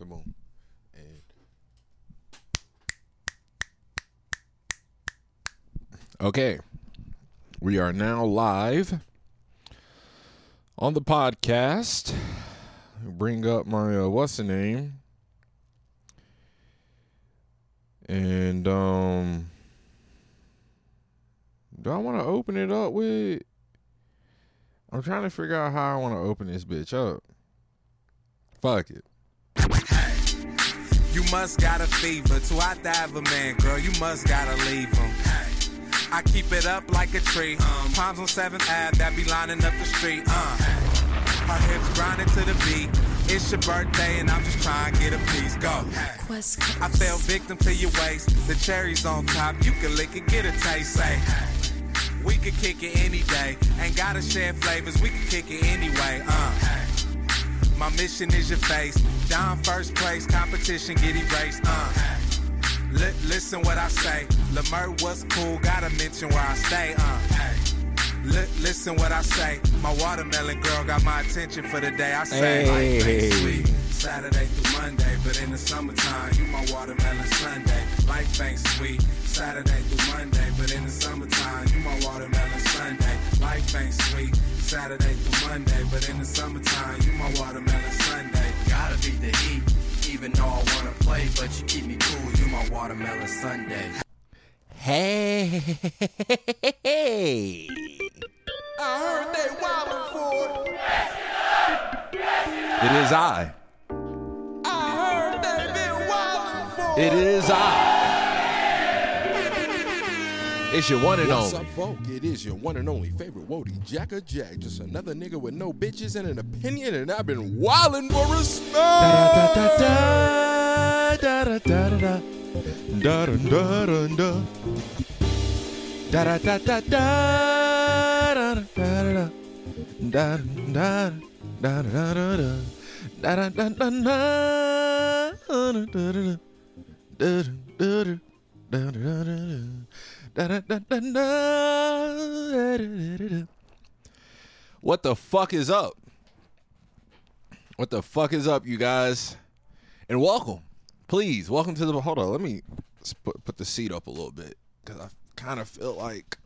Come on. And Okay. We are now live on the podcast. Bring up my uh, what's the name? And um do I want to open it up with I'm trying to figure out how I want to open this bitch up. Fuck it. You must got a fever to out to have a man, girl. You must gotta leave him. I keep it up like a tree. Palms on 7th Ave that be lining up the street. Uh. Her hips grinding to the beat. It's your birthday and I'm just trying to get a piece. Go. West I fell victim to your waist. The cherries on top, you can lick it, get a taste. Say, we could kick it any day. Ain't gotta share flavors, we could kick it anyway. Uh. My mission is your face. Down first place, competition get erased. Uh. Li- listen what I say. Lemur was cool, gotta mention where I stay. Uh. Li- listen what I say. My watermelon girl got my attention for the day. I say, life ain't sweet. Saturday through Monday, but in the summertime, you my watermelon Sunday. Life ain't sweet. Saturday through Monday, but in the summertime, you my watermelon Sunday. Life ain't sweet. Saturday through Monday, but in the summertime, you my watermelon Sunday. Gotta beat the heat, even though I wanna play, but you keep me cool. You my watermelon Sunday. Hey. I heard they wildin' for it. It is I. I heard they been wildin' for It is I. It's your one and What's only. up, folk? It is your one and only favorite Wody Jacka Jack. Just another nigga with no bitches and an opinion, and I've been wildin' for a snow. What the fuck is up? What the fuck is up, you guys? And welcome, please, welcome to the. Hold on, let me put put the seat up a little bit because I kind of feel like,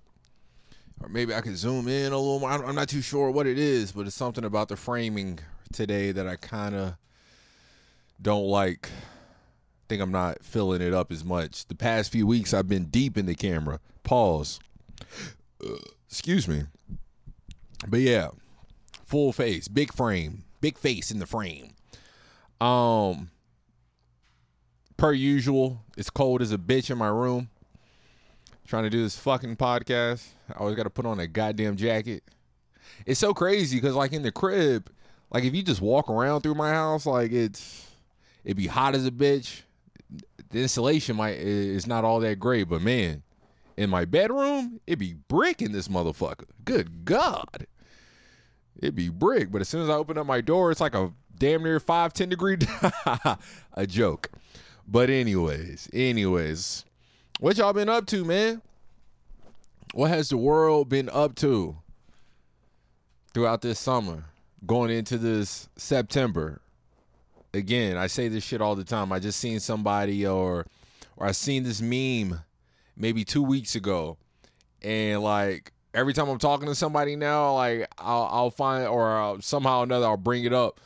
or maybe I could zoom in a little more. I'm, I'm not too sure what it is, but it's something about the framing today that I kind of don't like. Think I'm not filling it up as much. The past few weeks, I've been deep in the camera. Pause. Excuse me. But yeah, full face, big frame, big face in the frame. Um, per usual, it's cold as a bitch in my room. Trying to do this fucking podcast. I always got to put on a goddamn jacket. It's so crazy because, like, in the crib, like, if you just walk around through my house, like, it's, it'd be hot as a bitch. The insulation might is not all that great, but man, in my bedroom, it'd be brick in this motherfucker. Good God. It'd be brick, but as soon as I open up my door, it's like a damn near five, 10 degree a joke. But anyways, anyways, what y'all been up to, man? What has the world been up to throughout this summer, going into this September? Again, I say this shit all the time. I just seen somebody or or I seen this meme maybe two weeks ago, and like every time I'm talking to somebody now, like I'll, I'll find or I'll, somehow or another I'll bring it up.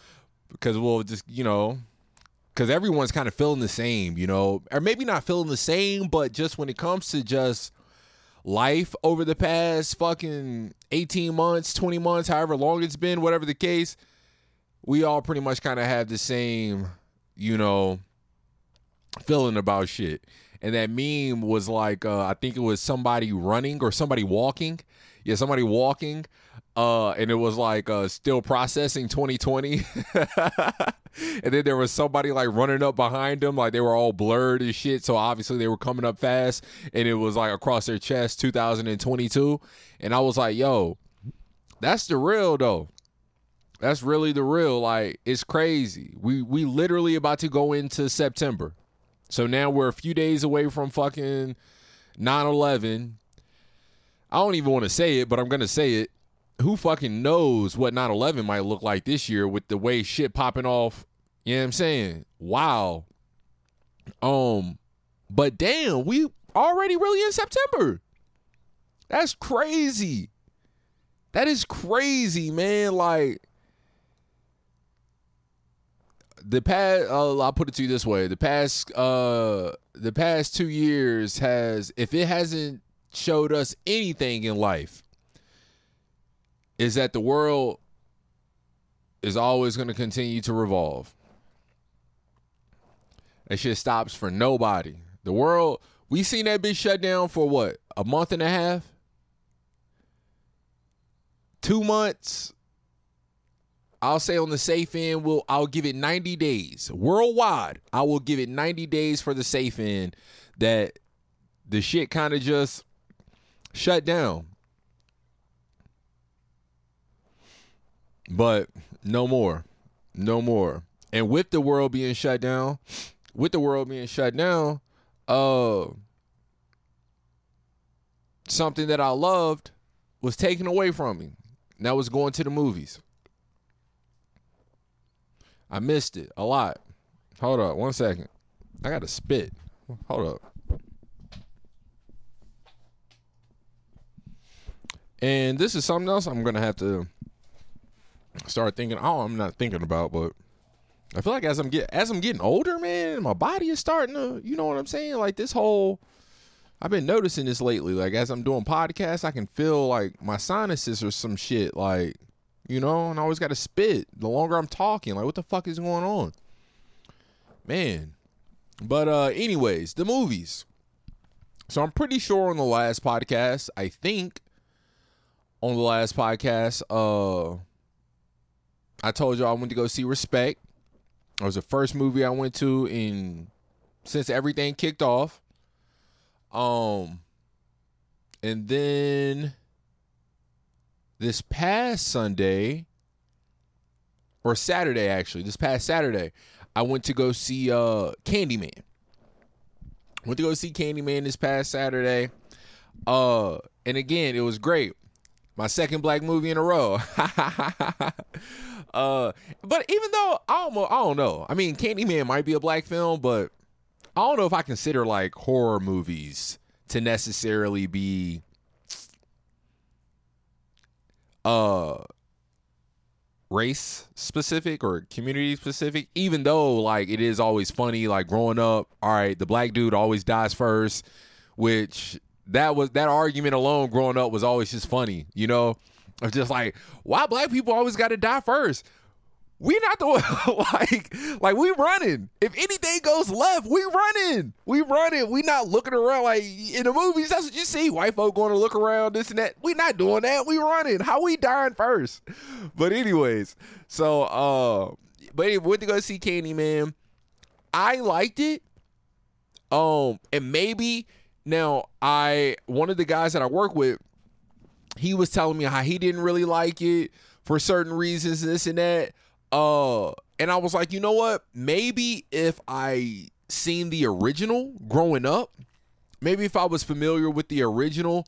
Because we'll just you know because everyone's kind of feeling the same, you know, or maybe not feeling the same, but just when it comes to just life over the past fucking 18 months, 20 months, however long it's been, whatever the case, we all pretty much kind of have the same, you know, feeling about shit. And that meme was like, uh, I think it was somebody running or somebody walking. Yeah, somebody walking. Uh, and it was like uh, still processing 2020. and then there was somebody like running up behind them, like they were all blurred and shit. So obviously they were coming up fast, and it was like across their chest 2022. And I was like, yo, that's the real though. That's really the real. Like it's crazy. We we literally about to go into September. So now we're a few days away from fucking 9/11. I don't even want to say it, but I'm going to say it. Who fucking knows what 9/11 might look like this year with the way shit popping off You know what I'm saying? Wow. Um, but damn, we already really in September. That's crazy. That is crazy, man. Like the past uh, I'll put it to you this way. The past uh the past 2 years has if it hasn't showed us anything in life is that the world is always going to continue to revolve. That shit stops for nobody. The world, we seen that bitch shut down for what? A month and a half? Two months? I'll say on the safe end, will I'll give it 90 days. Worldwide, I will give it 90 days for the safe end that the shit kind of just shut down. But no more. No more. And with the world being shut down, with the world being shut down, uh something that I loved was taken away from me. That was going to the movies. I missed it a lot. Hold up, one second. I gotta spit. Hold up. And this is something else I'm gonna have to start thinking. Oh, I'm not thinking about, but I feel like as I'm get as I'm getting older, man, my body is starting to, you know what I'm saying? Like this whole I've been noticing this lately. Like as I'm doing podcasts, I can feel like my sinuses or some shit. Like, you know, and I always got to spit the longer I'm talking. Like, what the fuck is going on, man? But uh, anyways, the movies. So I'm pretty sure on the last podcast, I think on the last podcast, uh, I told y'all I went to go see Respect. It was the first movie I went to in since everything kicked off. Um, and then this past Sunday or Saturday, actually, this past Saturday, I went to go see uh Candyman. Went to go see Candyman this past Saturday. Uh, and again, it was great. My second black movie in a row. uh, but even though I don't, I don't know. I mean, Candyman might be a black film, but I don't know if I consider like horror movies to necessarily be uh race specific or community specific even though like it is always funny like growing up all right the black dude always dies first which that was that argument alone growing up was always just funny you know? Just like why black people always got to die first we not the like like we running. If anything goes left, we running. We running. We not looking around like in the movies. That's what you see. White folk going to look around this and that. We not doing that. We running. How we dying first? But anyways, so uh, but anyway, went to go see Candyman. I liked it. Um, and maybe now I one of the guys that I work with, he was telling me how he didn't really like it for certain reasons, this and that. Uh, and I was like, you know what? Maybe if I seen the original growing up, maybe if I was familiar with the original,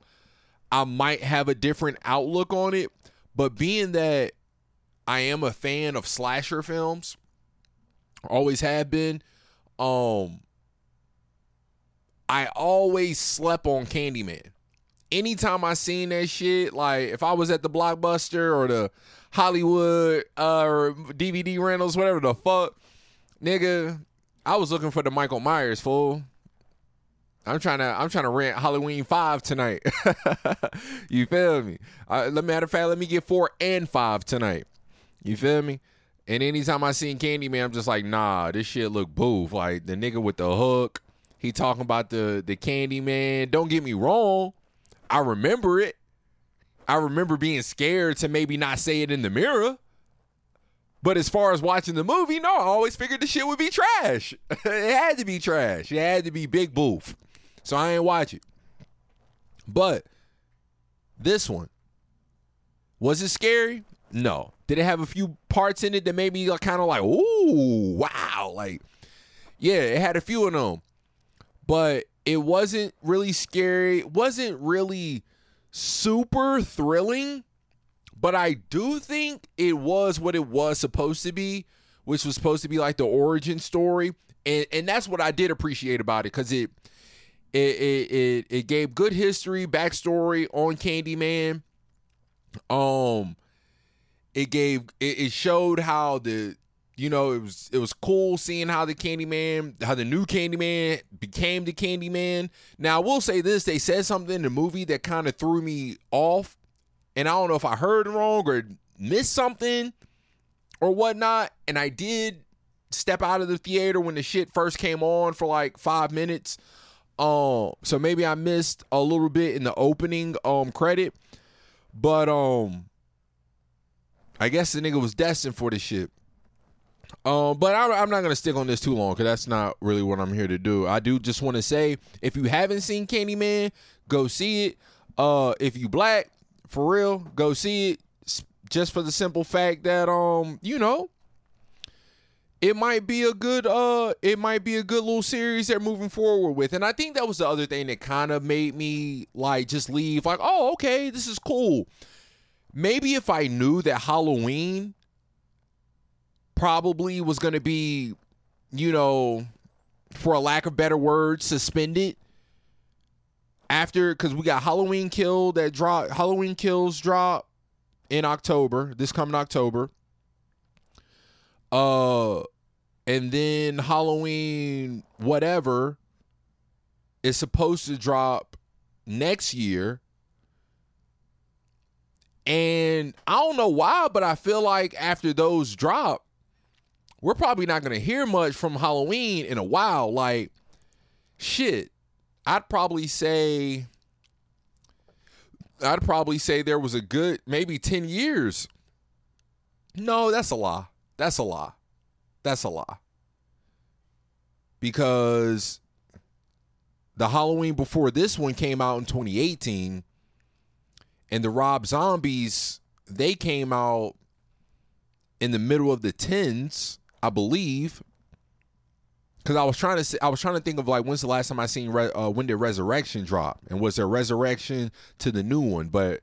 I might have a different outlook on it. But being that I am a fan of slasher films, always have been, um, I always slept on Candyman. Anytime I seen that shit, like if I was at the Blockbuster or the Hollywood uh, DVD rentals, whatever the fuck, nigga, I was looking for the Michael Myers fool. I'm trying to I'm trying to rent Halloween five tonight. you feel me? Uh, matter of fact, let me get four and five tonight. You feel me? And anytime I seen Candyman, I'm just like, nah, this shit look boof. Like the nigga with the hook, he talking about the the Candyman. Don't get me wrong, I remember it. I remember being scared to maybe not say it in the mirror. But as far as watching the movie, no, I always figured the shit would be trash. it had to be trash. It had to be big boof. So I ain't watch it. But this one, was it scary? No. Did it have a few parts in it that made me kind of like, ooh, wow. Like, yeah, it had a few of them. But it wasn't really scary. It wasn't really super thrilling, but I do think it was what it was supposed to be, which was supposed to be like the origin story, and and that's what I did appreciate about it because it it, it it it gave good history, backstory on Candyman. Um, it gave it, it showed how the you know it was it was cool seeing how the Candyman, how the new Candyman became the Candyman. Now I will say this: they said something in the movie that kind of threw me off, and I don't know if I heard wrong or missed something or whatnot. And I did step out of the theater when the shit first came on for like five minutes. Um, so maybe I missed a little bit in the opening um credit, but um, I guess the nigga was destined for this shit. Um, but I, I'm not gonna stick on this too long because that's not really what I'm here to do. I do just want to say if you haven't seen Candyman, go see it. Uh, if you black, for real, go see it. Just for the simple fact that um, you know, it might be a good uh it might be a good little series they're moving forward with and i think that was the other thing that kind of made me like just leave like oh okay this is cool maybe if i knew that halloween probably was going to be you know for a lack of better words suspended after because we got halloween kill that drop halloween kills drop in october this coming october uh and then Halloween whatever is supposed to drop next year. And I don't know why, but I feel like after those drop, we're probably not going to hear much from Halloween in a while. Like, shit, I'd probably say, I'd probably say there was a good maybe 10 years. No, that's a lie. That's a lie. That's a lie. Because the Halloween before this one came out in 2018 and the Rob Zombies they came out in the middle of the 10s, I believe. Cuz I was trying to say, I was trying to think of like when's the last time I seen Re- uh, when did Resurrection drop and was there Resurrection to the new one, but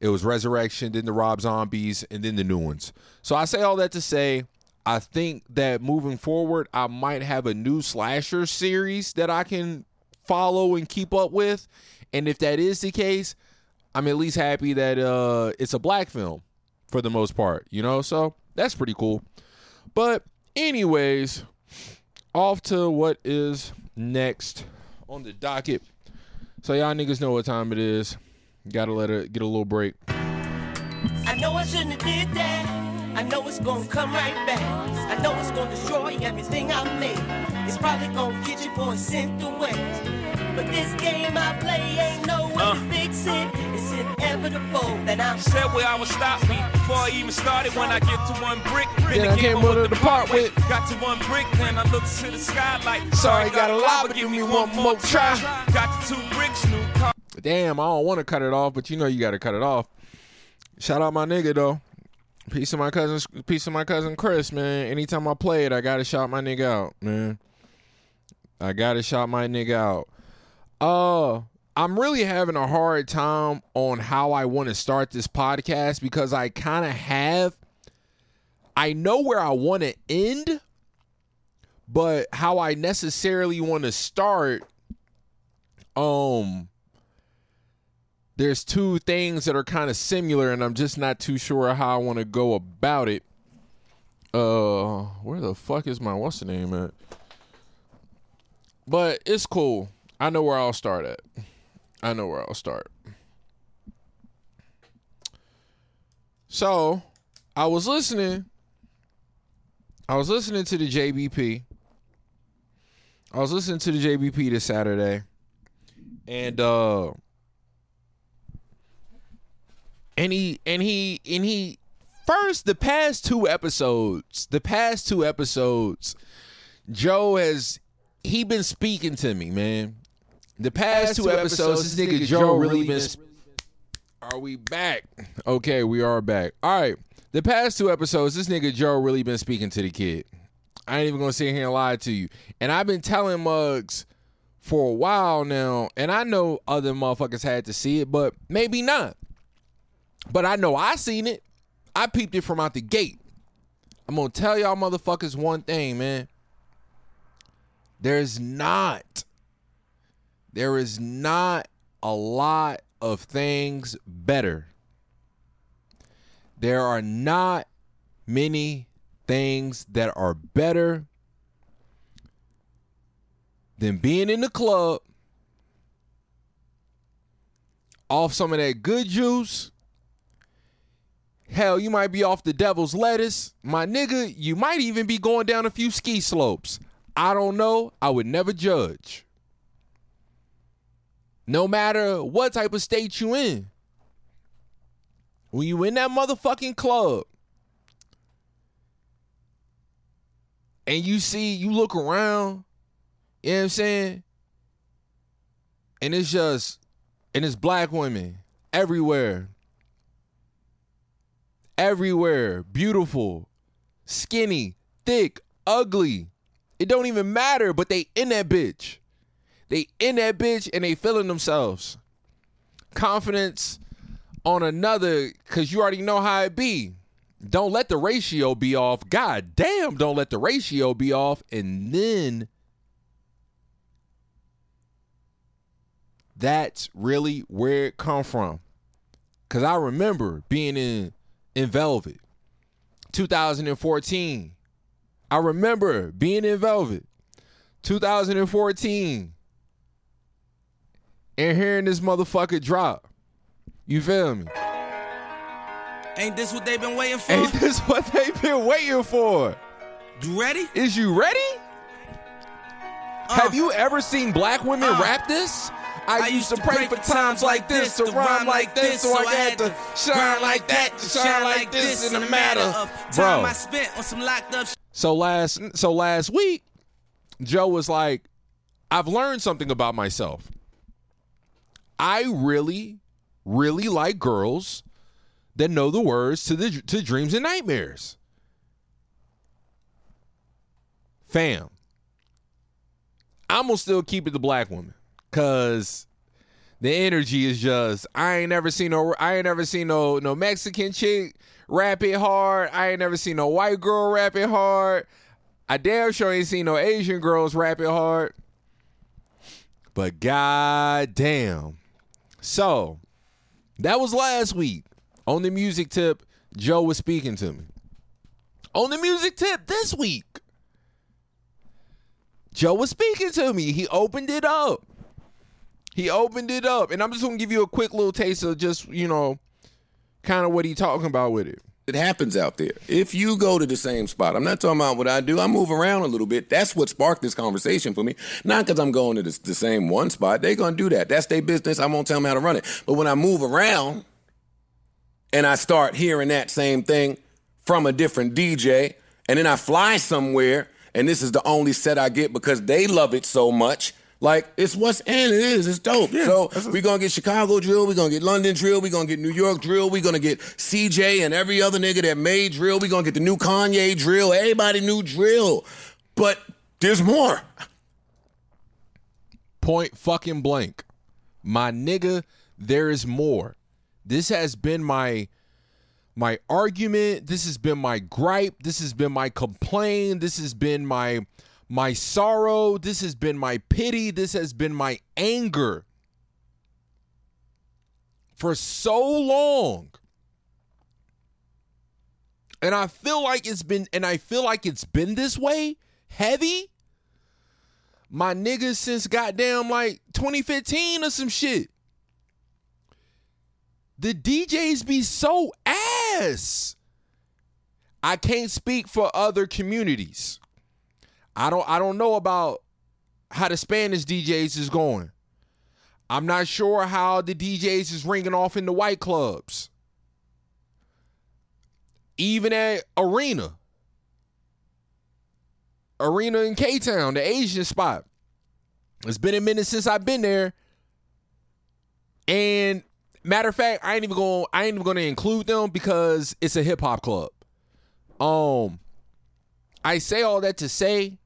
it was Resurrection, then the Rob Zombies, and then the new ones. So I say all that to say, I think that moving forward, I might have a new slasher series that I can follow and keep up with. And if that is the case, I'm at least happy that uh, it's a black film for the most part, you know? So that's pretty cool. But, anyways, off to what is next on the docket. So, y'all niggas know what time it is. Gotta let it get a little break. I know I shouldn't have did that. I know it's gonna come right back. I know it's gonna destroy everything I made. It's probably gonna get your boy sent away. But this game I play ain't no way Uh. to fix it. It's inevitable that I'm Said where I would stop me before I even started. When I get to one brick, Then I came with her to part with. Got to one brick, then I look to the sky like. Sorry, got a lot, but give me one more try. Got the two bricks, new car. Damn, I don't want to cut it off, but you know you got to cut it off. Shout out my nigga though. Piece of my cousin. piece of my cousin Chris, man. Anytime I play it, I gotta shout my nigga out, man. I gotta shout my nigga out. Uh, I'm really having a hard time on how I want to start this podcast because I kind of have. I know where I want to end, but how I necessarily want to start. Um, there's two things that are kind of similar and I'm just not too sure how I want to go about it. Uh where the fuck is my what's the name at? But it's cool. I know where I'll start at. I know where I'll start. So, I was listening I was listening to the JBP. I was listening to the JBP this Saturday. And uh and he and he and he first the past two episodes the past two episodes joe has he been speaking to me man the past, two, episodes, this nigga joe really been are we back okay we are back all right the past two episodes this nigga joe really been speaking to the kid i ain't even gonna sit here and lie to you and i've been telling mugs for a while now and i know other motherfuckers had to see it but maybe not but I know I seen it. I peeped it from out the gate. I'm gonna tell y'all motherfuckers one thing, man. There's not, there is not a lot of things better. There are not many things that are better than being in the club off some of that good juice. Hell, you might be off the devil's lettuce. My nigga, you might even be going down a few ski slopes. I don't know. I would never judge. No matter what type of state you in. When you in that motherfucking club and you see, you look around, you know what I'm saying? And it's just, and it's black women everywhere. Everywhere. Beautiful, skinny, thick, ugly. It don't even matter, but they in that bitch. They in that bitch and they feeling themselves. Confidence on another, cause you already know how it be. Don't let the ratio be off. God damn, don't let the ratio be off. And then that's really where it come from. Cause I remember being in in Velvet, 2014. I remember being in Velvet, 2014, and hearing this motherfucker drop. You feel me? Ain't this what they've been waiting for? Ain't this what they've been waiting for? you ready? Is you ready? Have you ever seen black women Uh. rap this? I, used to pray for times like this, to rhyme like this, so I had to shine like that, to shine like this in a matter of time bro. I spent on some locked up So last so last week, Joe was like, I've learned something about myself. I really, really like girls that know the words to the to dreams and nightmares. Fam. I'm gonna still keep it the black woman. Cause the energy is just I ain't never seen no I ain't never seen no no Mexican chick rap it hard. I ain't never seen no white girl rap it hard. I damn sure ain't seen no Asian girls rap it hard. But god damn. So that was last week. On the music tip, Joe was speaking to me. On the music tip this week, Joe was speaking to me. He opened it up. He opened it up. And I'm just gonna give you a quick little taste of just, you know, kind of what he talking about with it. It happens out there. If you go to the same spot, I'm not talking about what I do. I move around a little bit. That's what sparked this conversation for me. Not because I'm going to the, the same one spot. They're going to do that. That's their business. I won't tell them how to run it. But when I move around and I start hearing that same thing from a different DJ, and then I fly somewhere, and this is the only set I get because they love it so much. Like it's what's in. it is. It's dope. so we're gonna get Chicago drill. We're gonna get London drill. We're gonna get New York drill. We're gonna get CJ and every other nigga that made drill. We're gonna get the new Kanye drill. Everybody new drill. But there's more. Point fucking blank. My nigga, there is more. This has been my my argument. This has been my gripe. This has been my complaint. This has been my my sorrow. This has been my pity. This has been my anger. For so long. And I feel like it's been and I feel like it's been this way heavy my niggas since goddamn like 2015 or some shit. The DJs be so ass. I can't speak for other communities. I don't I don't know about how the Spanish DJs is going. I'm not sure how the DJs is ringing off in the white clubs. Even at Arena. Arena in K Town, the Asian spot. It's been a minute since I've been there. And matter of fact, I ain't even going I ain't even gonna include them because it's a hip hop club. Um I say all that to say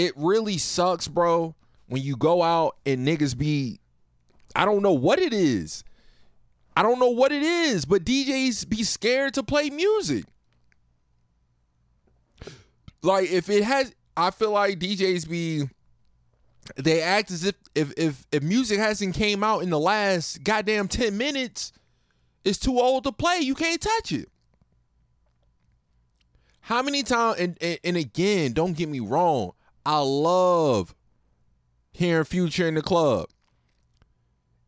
it really sucks, bro, when you go out and niggas be I don't know what it is. I don't know what it is, but DJs be scared to play music. like if it has I feel like DJs be they act as if if if, if music hasn't came out in the last goddamn 10 minutes, it's too old to play. You can't touch it. How many times and, and and again, don't get me wrong, I love hearing Future in the club.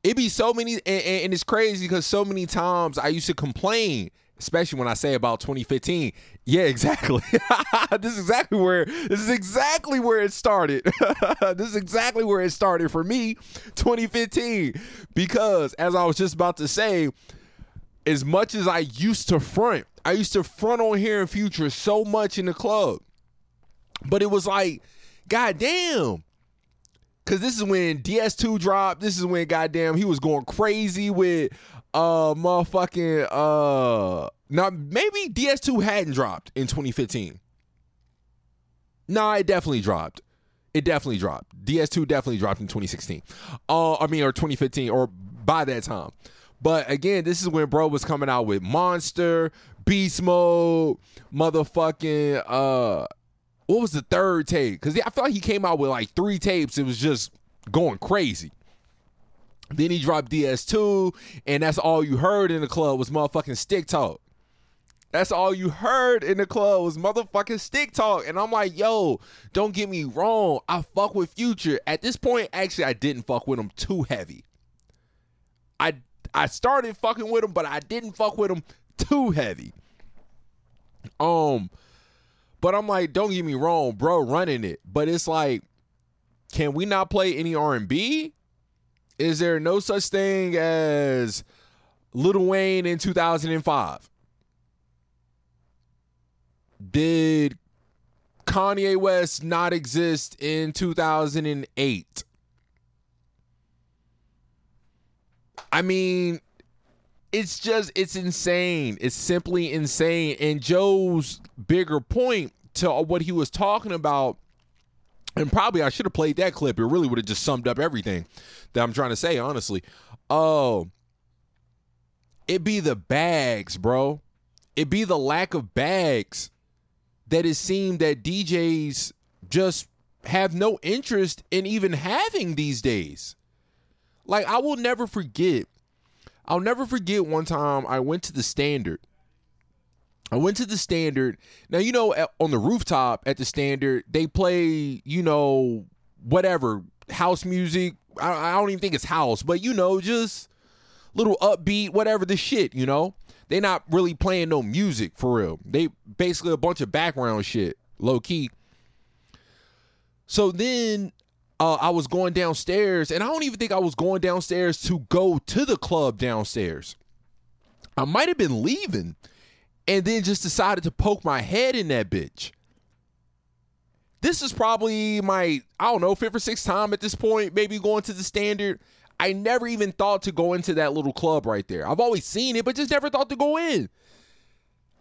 It be so many, and, and- and it's crazy because so many times I used to complain, especially when I say about 2015. Yeah, exactly. this is exactly where this is exactly where it started. this is exactly where it started for me, 2015. Because as I was just about to say, as much as I used to front, I used to front on hearing Future so much in the club. But it was like, goddamn. Cause this is when DS2 dropped. This is when goddamn he was going crazy with uh motherfucking uh now maybe DS2 hadn't dropped in 2015. Nah, it definitely dropped. It definitely dropped. DS2 definitely dropped in 2016. Uh I mean or 2015 or by that time. But again, this is when bro was coming out with Monster, Beast Mode, motherfucking uh what was the third tape? Because I feel like he came out with like three tapes. It was just going crazy. Then he dropped DS2, and that's all you heard in the club was motherfucking stick talk. That's all you heard in the club was motherfucking stick talk. And I'm like, yo, don't get me wrong. I fuck with Future. At this point, actually, I didn't fuck with him too heavy. I I started fucking with him, but I didn't fuck with him too heavy. Um, but I'm like, don't get me wrong, bro, running it. But it's like, can we not play any R&B? Is there no such thing as Lil Wayne in 2005? Did Kanye West not exist in 2008? I mean, it's just it's insane. It's simply insane. And Joe's bigger point to what he was talking about, and probably I should have played that clip. It really would have just summed up everything that I'm trying to say, honestly. Oh, it be the bags, bro. It be the lack of bags that it seemed that DJs just have no interest in even having these days. Like I will never forget. I'll never forget one time I went to the standard. I went to the standard. Now you know at- on the rooftop at the standard they play you know whatever house music. I, I don't even think it's house, but you know just little upbeat whatever the shit. You know they not really playing no music for real. They basically a bunch of background shit, low key. So then uh, I was going downstairs, and I don't even think I was going downstairs to go to the club downstairs. I might have been leaving, and then just decided to poke my head in that bitch. This is probably my, I don't know, fifth or sixth time at this point, maybe going to the standard. I never even thought to go into that little club right there. I've always seen it, but just never thought to go in.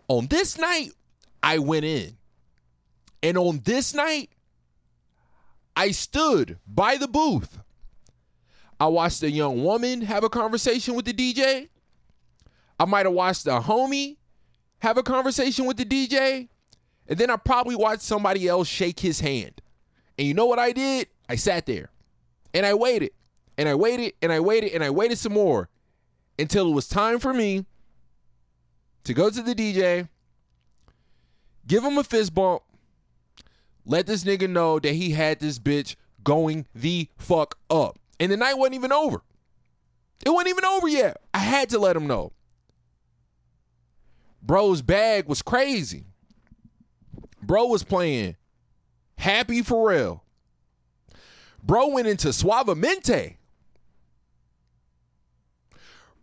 On this night, I went in. And on this night, I stood by the booth. I watched a young woman have a conversation with the DJ. I might have watched a homie have a conversation with the DJ. And then I probably watched somebody else shake his hand. And you know what I did? I sat there and I waited and I waited and I waited and I waited some more until it was time for me to go to the DJ, give him a fist bump, let this nigga know that he had this bitch going the fuck up. And the night wasn't even over. It wasn't even over yet. I had to let him know. Bro's bag was crazy. Bro was playing Happy Pharrell. Bro went into Suavemente.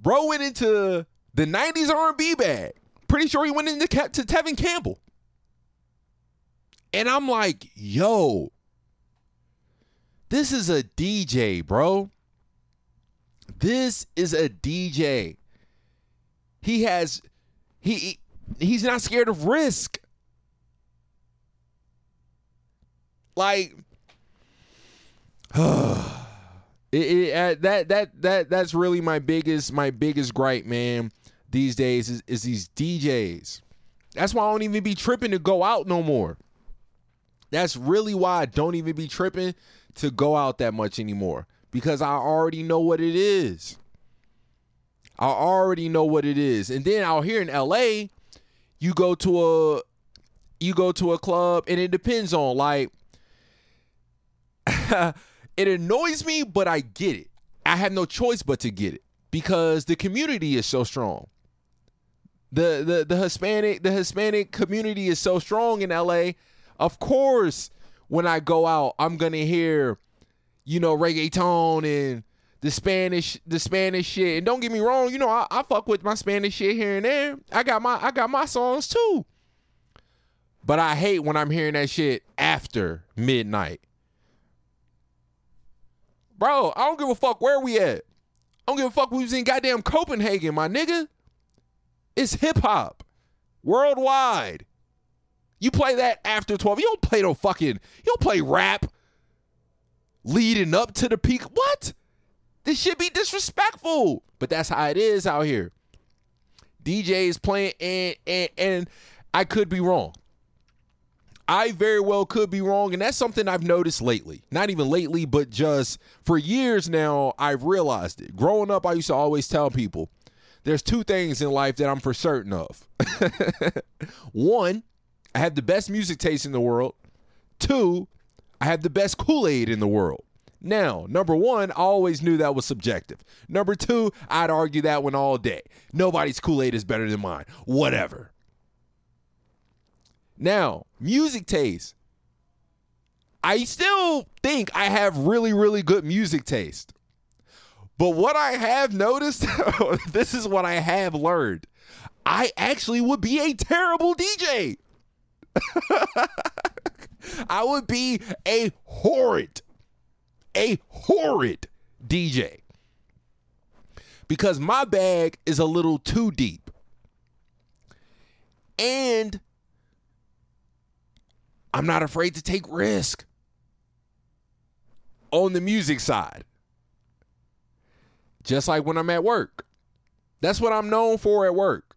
Bro went into the 90s R&B bag. Pretty sure he went into to Tevin Campbell. And I'm like, yo, this is a DJ, bro. This is a DJ. He has he he's not scared of risk. Like it, it, uh, that that that that's really my biggest my biggest gripe, man. These days is, is these DJs. That's why I don't even be tripping to go out no more. That's really why I don't even be tripping to go out that much anymore because I already know what it is. I already know what it is. And then out here in LA, you go to a you go to a club and it depends on like it annoys me, but I get it. I have no choice but to get it because the community is so strong. The the the Hispanic the Hispanic community is so strong in LA. Of course, when I go out, I'm gonna hear, you know, reggaeton and the Spanish the Spanish shit. And don't get me wrong, you know, I, I fuck with my Spanish shit here and there. I got my I got my songs too. But I hate when I'm hearing that shit after midnight. Bro, I don't give a fuck where we at. I don't give a fuck we was in goddamn Copenhagen, my nigga. It's hip hop. Worldwide. You play that after 12. You don't play no fucking, you don't play rap leading up to the peak. What? This should be disrespectful. But that's how it is out here. DJs playing and and and I could be wrong. I very well could be wrong, and that's something I've noticed lately. Not even lately, but just for years now, I've realized it. Growing up, I used to always tell people there's two things in life that I'm for certain of. One, I have the best music taste in the world. Two, I have the best Kool Aid in the world. Now, number one, I always knew that was subjective. Number two, I'd argue that one all day. Nobody's Kool Aid is better than mine. Whatever. Now, music taste. I still think I have really, really good music taste. But what I have noticed, this is what I have learned. I actually would be a terrible DJ. I would be a horrid, a horrid DJ. Because my bag is a little too deep. And I'm not afraid to take risk on the music side. Just like when I'm at work. That's what I'm known for at work.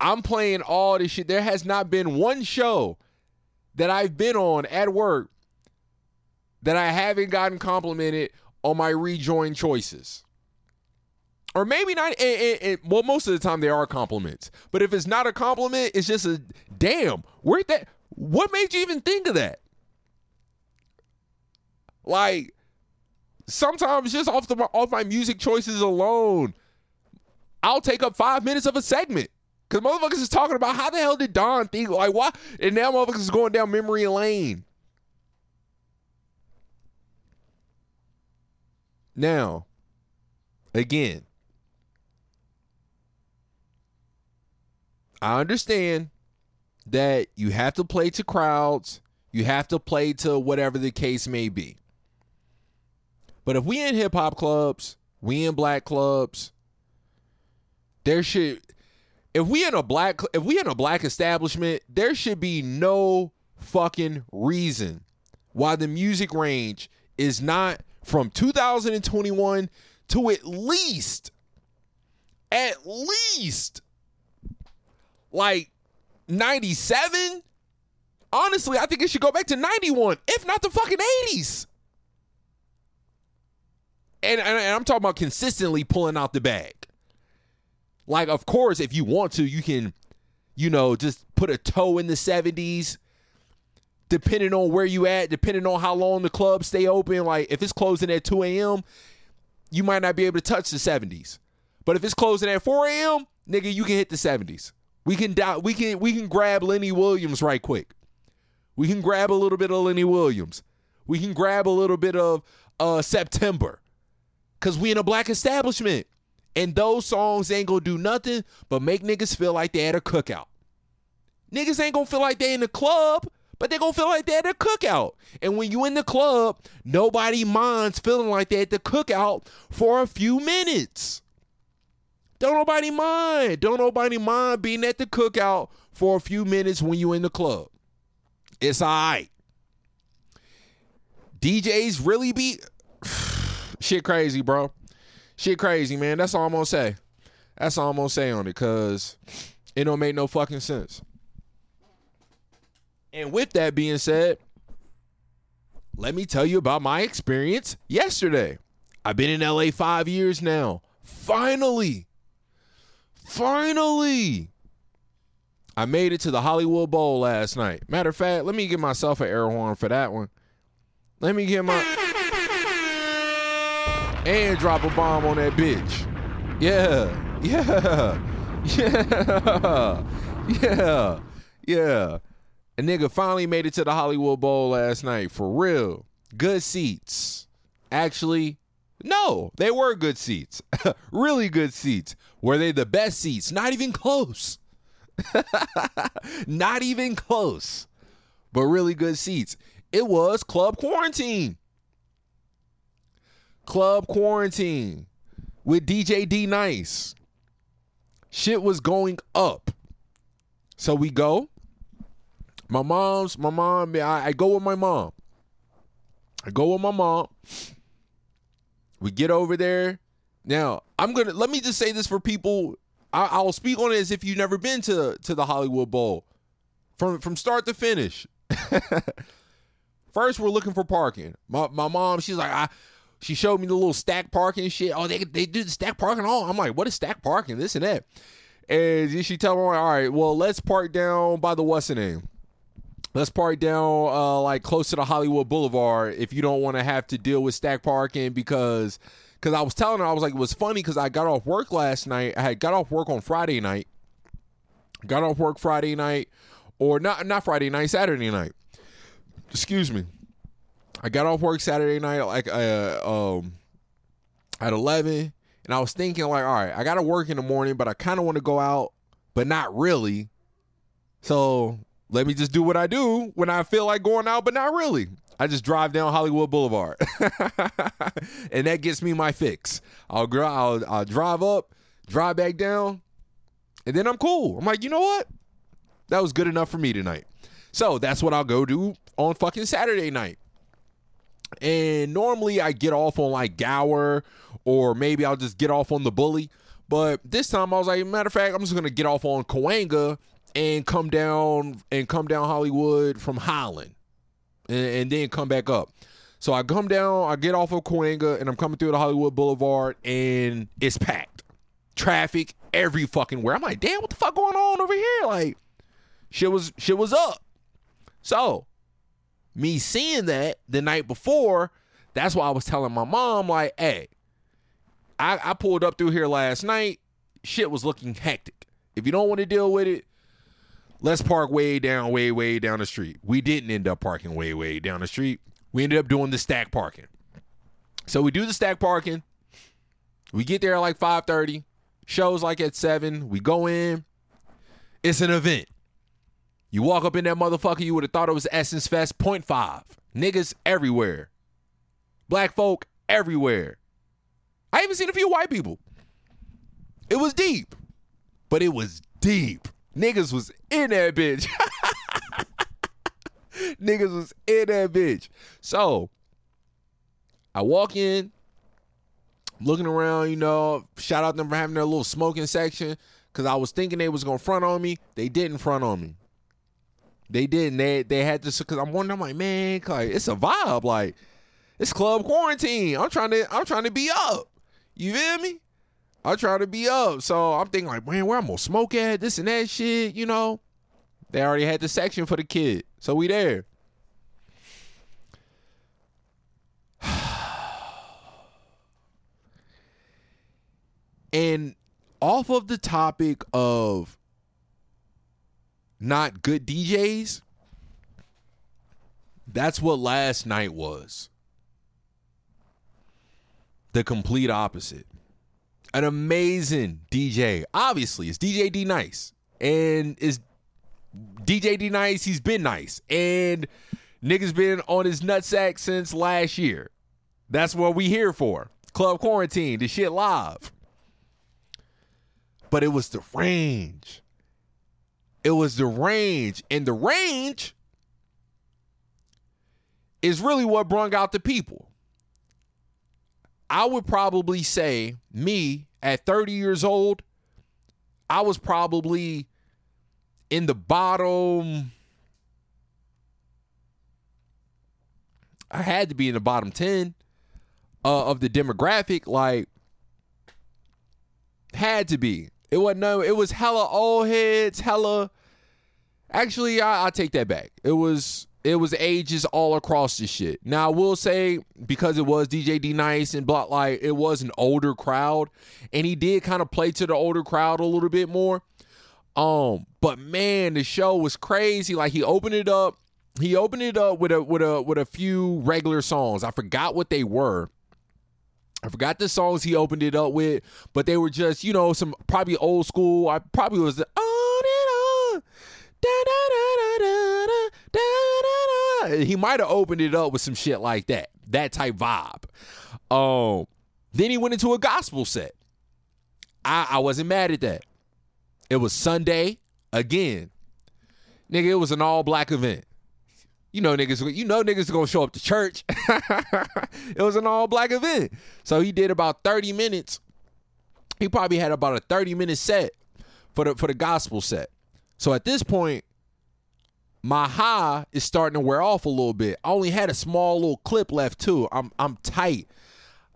I'm playing all this shit. There has not been one show that I've been on at work that I haven't gotten complimented on my rejoin choices. Or maybe not. And, and- and- well, most of the time they are compliments. But if it's not a compliment, it's just a damn. Where that? What made you even think of that? Like sometimes just off the off my music choices alone, I'll take up five minutes of a segment. Cause motherfuckers is talking about how the hell did Don think like why and now motherfuckers is going down memory lane. Now, again, I understand that you have to play to crowds, you have to play to whatever the case may be. But if we in hip hop clubs, we in black clubs, there should if we in a black if we in a black establishment, there should be no fucking reason why the music range is not from 2021 to at least at least like 97 honestly i think it should go back to 91 if not the fucking 80s and, and, and i'm talking about consistently pulling out the bag like of course if you want to you can you know just put a toe in the 70s depending on where you at depending on how long the clubs stay open. Like if it's closing at 2 a.m you might not be able to touch the 70s but if it's closing at 4 a.m nigga you can hit the 70s we can die, we can we can grab lenny williams right quick. We can grab a little bit of lenny williams. We can grab a little bit of uh september. Because we in a black establishment and those songs ain't gonna do nothing but make niggas feel like they at a cookout. Niggas ain't gonna feel like they in the club, but they gonna feel like they at a cookout. And when you in the club, nobody minds feeling like they at the cookout for a few minutes. Don't nobody mind. Don't nobody mind being at the cookout for a few minutes when you in the club. It's alright. DJs really be shit crazy, bro. Shit crazy, man. That's all I'm gonna say. That's all I'm gonna say on it, cause it don't make no fucking sense. And with that being said, let me tell you about my experience yesterday. I've been in LA five years now. Finally, finally, I made it to the Hollywood Bowl last night. Matter of fact, let me give myself an air horn for that one. Let me get my and drop a bomb on that bitch. Yeah, yeah, yeah, yeah, yeah. A nigga finally made it to the Hollywood Bowl last night for real. Good seats. Actually, no, they were good seats. really good seats. Were they the best seats? Not even close. Not even close. But really good seats. It was Club Quarantine. Club Quarantine with DJ D Nice. Shit was going up. So we go. My mom's, my mom, I, I go with my mom. I go with my mom. We get over there. Now, I'm gonna let me just say this for people. I, I'll speak on it as if you've never been to to the Hollywood Bowl. From from start to finish. First, we're looking for parking. My my mom, she's like, I she showed me the little stack parking shit. Oh, they they do the stack parking all. I'm like, what is stack parking? This and that. And she tell me, all right, well, let's park down by the what's the name? Let's park down uh, like close to the Hollywood Boulevard if you don't want to have to deal with stack parking because because I was telling her I was like it was funny because I got off work last night. I had got off work on Friday night. Got off work Friday night, or not not Friday night, Saturday night. Excuse me. I got off work Saturday night like uh, um at eleven, and I was thinking like, all right, I got to work in the morning, but I kind of want to go out, but not really. So let me just do what I do when I feel like going out, but not really. I just drive down Hollywood Boulevard, and that gets me my fix. I'll, I'll I'll drive up, drive back down, and then I'm cool. I'm like, you know what? That was good enough for me tonight. So that's what I'll go do on fucking Saturday night. And normally I get off on like Gower or maybe I'll just get off on the bully. But this time I was like, matter of fact, I'm just gonna get off on Cahuenga and come down and come down Hollywood from Holland and, and then come back up. So I come down, I get off of Cahuenga and I'm coming through the Hollywood Boulevard and it's packed. Traffic every fucking where. I'm like, damn, what the fuck going on over here? Like, shit was shit was up. So me seeing that the night before, that's why I was telling my mom, like, hey, I, I pulled up through here last night. Shit was looking hectic. If you don't want to deal with it, let's park way down, way, way down the street. We didn't end up parking way, way down the street. We ended up doing the stack parking. So we do the stack parking. We get there at like 5:30. Shows like at 7. We go in. It's an event. You walk up in that motherfucker, you would have thought it was Essence Fest 0.5. Niggas everywhere. Black folk everywhere. I even seen a few white people. It was deep. But it was deep. Niggas was in that bitch. Niggas was in that bitch. So I walk in, looking around, you know, shout out them for having their little smoking section. Cause I was thinking they was gonna front on me. They didn't front on me. They didn't. They they had to because I'm wondering. I'm like, man, like it's a vibe. Like it's club quarantine. I'm trying to. I'm trying to be up. You feel me? I'm trying to be up. So I'm thinking like, man, where I'm gonna smoke at? This and that shit. You know. They already had the section for the kid, so we there. and off of the topic of not good DJs, that's what last night was. The complete opposite. An amazing DJ. Obviously, it's DJ D Nice. And is DJ D Nice, he's been nice. And niggas been on his nutsack since last year. That's what we here for. Club quarantine, the shit live. But it was the range. It was the range. And the range is really what brung out the people. I would probably say, me at 30 years old, I was probably in the bottom I had to be in the bottom 10 uh, of the demographic. Like, had to be. It wasn't no, it was hella old heads, hella. Actually, I, I take that back. It was it was ages all across the shit. Now I will say because it was DJ D Nice and Block like it was an older crowd, and he did kind of play to the older crowd a little bit more. Um, but man, the show was crazy. Like he opened it up, he opened it up with a with a with a few regular songs. I forgot what they were. I forgot the songs he opened it up with, but they were just, you know, some probably old school. I probably was the on on. Da, da, da, da, da, da, da, da. He might have opened it up with some shit like that. That type vibe. Um, then he went into a gospel set. I, I wasn't mad at that. It was Sunday again. Nigga, it was an all black event. You know niggas, you know niggas gonna show up to church. it was an all black event. So he did about 30 minutes. He probably had about a 30 minute set for the for the gospel set. So at this point, my high is starting to wear off a little bit. I only had a small little clip left too. I'm I'm tight.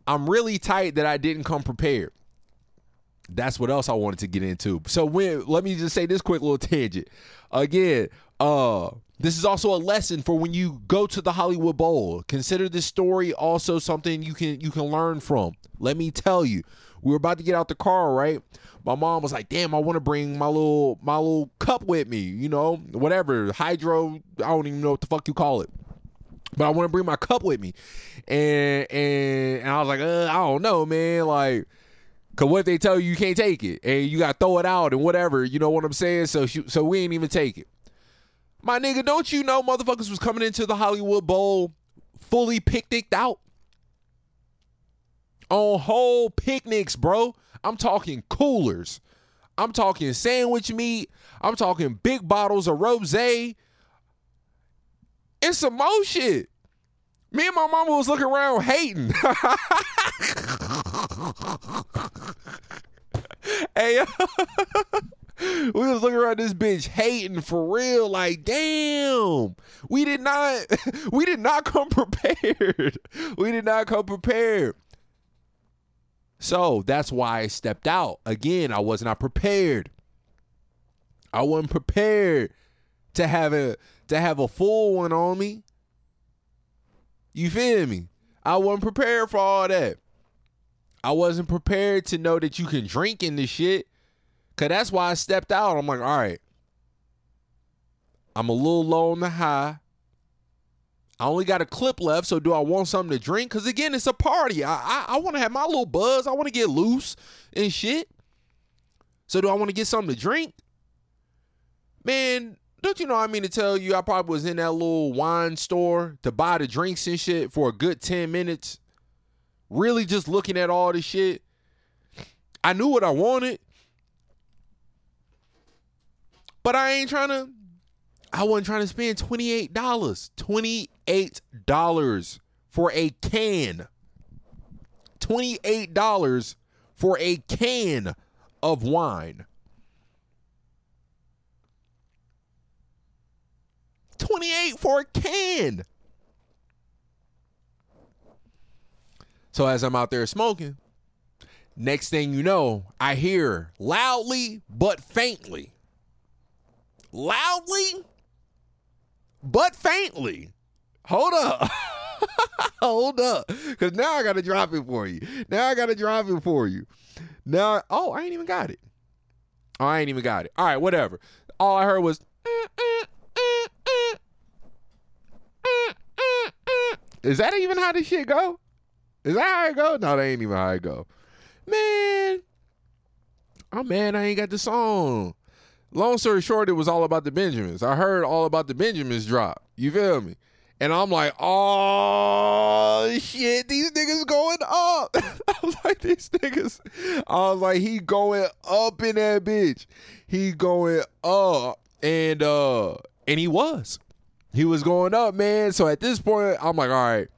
I'm really tight that I didn't come prepared. That's what else I wanted to get into. So when let me just say this quick little tangent. Again, uh this is also a lesson for when you go to the Hollywood Bowl. Consider this story also something you can you can learn from. Let me tell you. We were about to get out the car, right? My mom was like, "Damn, I want to bring my little my little cup with me, you know, whatever, hydro, I don't even know what the fuck you call it." But I want to bring my cup with me. And and, and I was like, uh, I don't know, man, like Cause what if they tell you you can't take it and you got to throw it out and whatever, you know what I'm saying? So she, so we ain't even take it. My nigga, don't you know motherfuckers was coming into the Hollywood Bowl fully picnicked out? On whole picnics, bro. I'm talking coolers. I'm talking sandwich meat. I'm talking big bottles of rose. It's some more shit. Me and my mama was looking around hating. hey, we was looking around this bitch hating for real. Like, damn, we did not, we did not come prepared. We did not come prepared. So that's why I stepped out. Again, I was not prepared. I wasn't prepared to have a to have a full one on me. You feel me? I wasn't prepared for all that. I wasn't prepared to know that you can drink in this shit. Cause that's why I stepped out. I'm like, all right. I'm a little low on the high. I only got a clip left, so do I want something to drink? Cause again, it's a party. I I, I want to have my little buzz. I want to get loose and shit. So do I want to get something to drink? Man, don't you know I mean to tell you I probably was in that little wine store to buy the drinks and shit for a good 10 minutes. Really just looking at all this shit. I knew what I wanted. But I ain't trying to I wasn't trying to spend $28. $28 for a can. $28 for a can of wine. 28 for a can. So as I'm out there smoking, next thing you know, I hear loudly but faintly. Loudly but faintly. Hold up. Hold up. Cause now I gotta drop it for you. Now I gotta drop it for you. Now oh, I ain't even got it. Oh, I ain't even got it. All right, whatever. All I heard was Is that even how this shit go? Is that how it go? No, that ain't even how it go. Man, oh, I'm mad I ain't got the song. Long story short, it was all about the Benjamins. I heard all about the Benjamins drop. You feel me? And I'm like, oh shit, these niggas going up. I was like, these niggas. I was like, he going up in that bitch. He going up. And uh and he was. He was going up, man. So at this point, I'm like, all right,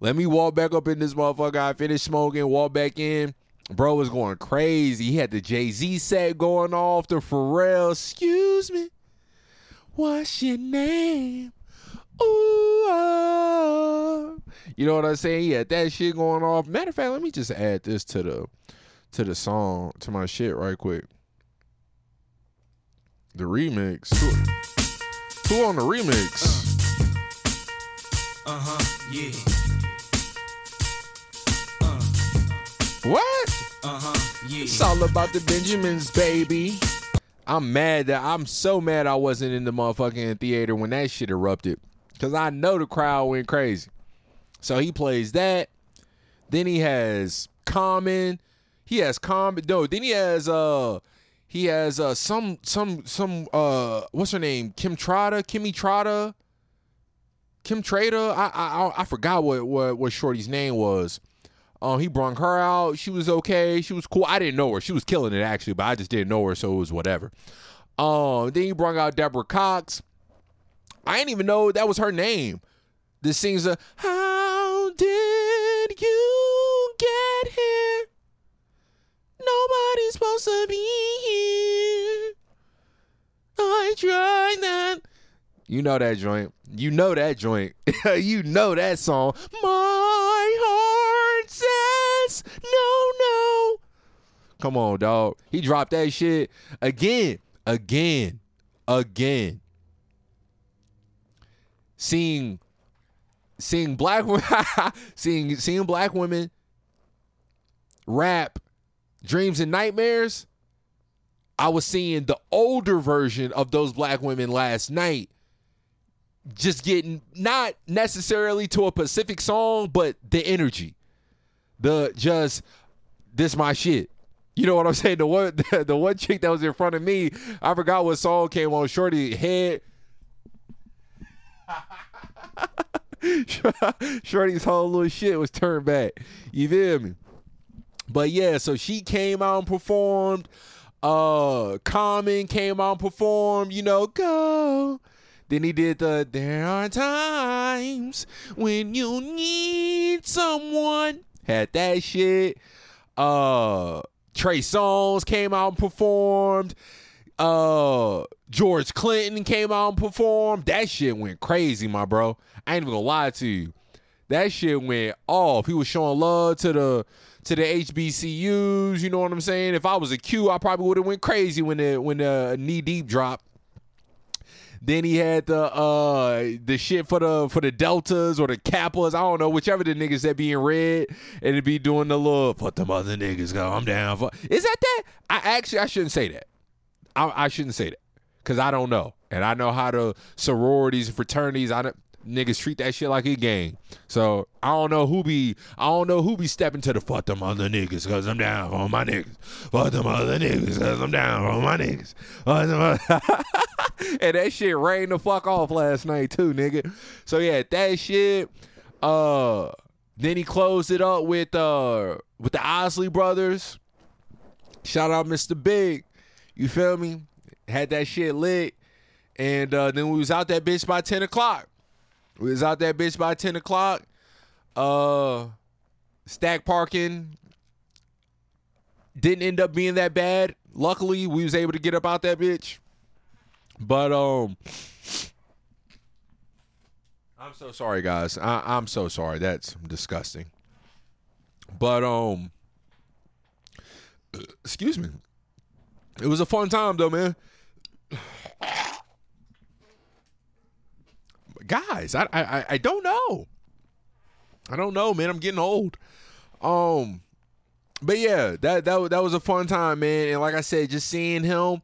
let me walk back up in this motherfucker. I finished smoking, walk back in. Bro was going crazy. He had the Jay Z set going off, the Pharrell. Excuse me, what's your name? Ooh, ah. you know what I'm saying? He had that shit going off. Matter of fact, let me just add this to the to the song to my shit right quick. The remix. Who, who on the remix? Uh huh, yeah. What? Uh huh, yeah. It's all about the Benjamins, baby. I'm mad that I'm so mad I wasn't in the motherfucking theater when that shit erupted. Cause I know the crowd went crazy. So he plays that. Then he has Common. He has Common. No, then he has uh he has uh some some some uh what's her name? Kim Trotta, Kimmy Trotta. Kim Trader. I I I forgot what what what Shorty's name was. Um, he brought her out. She was okay. She was cool. I didn't know her. She was killing it actually, but I just didn't know her, so it was whatever. Um, then he brought out Deborah Cox. I didn't even know that was her name. This sings a How did you get here? Nobody's supposed to be here. I tried that. You know that joint. You know that joint. you know that song. My heart says no, no. Come on, dog. He dropped that shit again, again, again. Seeing, seeing black seeing seeing black women rap dreams and nightmares. I was seeing the older version of those black women last night just getting not necessarily to a Pacific song, but the energy, the just this my shit. You know what I'm saying? The one the, the one chick that was in front of me, I forgot what song came on. Shorty head. Shorty's whole little shit was turned back. You feel me? But yeah, so she came out and performed. Uh Common came out and performed, you know, go. Then he did the There are times when you need someone. Had that shit. Uh Trey Songz came out and performed. Uh George Clinton came out and performed. That shit went crazy, my bro. I ain't even gonna lie to you. That shit went off. He was showing love to the to the HBCUs. You know what I'm saying? If I was a Q, I probably would have went crazy when the when the knee deep dropped. Then he had the uh the shit for the for the deltas or the kappas. I don't know whichever the niggas that be in red and it be doing the little fuck them other niggas go. I'm down for. Is that that? I actually I shouldn't say that. I, I shouldn't say that because I don't know and I know how the sororities and fraternities. I don't, niggas treat that shit like a game. So I don't know who be I don't know who be stepping to the fuck them other niggas cause I'm down for my niggas. Fuck them other niggas cause I'm down for my niggas. And that shit rained the fuck off last night too, nigga. So yeah, that shit. Uh then he closed it up with uh with the Isley brothers. Shout out Mr. Big. You feel me? Had that shit lit. And uh, then we was out that bitch by 10 o'clock. We was out that bitch by 10 o'clock. Uh stack parking didn't end up being that bad. Luckily, we was able to get up out that bitch. But um I'm so sorry guys. I, I'm so sorry. That's disgusting. But um excuse me. It was a fun time though, man. Guys, I I I don't know. I don't know, man. I'm getting old. Um, but yeah, that that that was a fun time, man. And like I said, just seeing him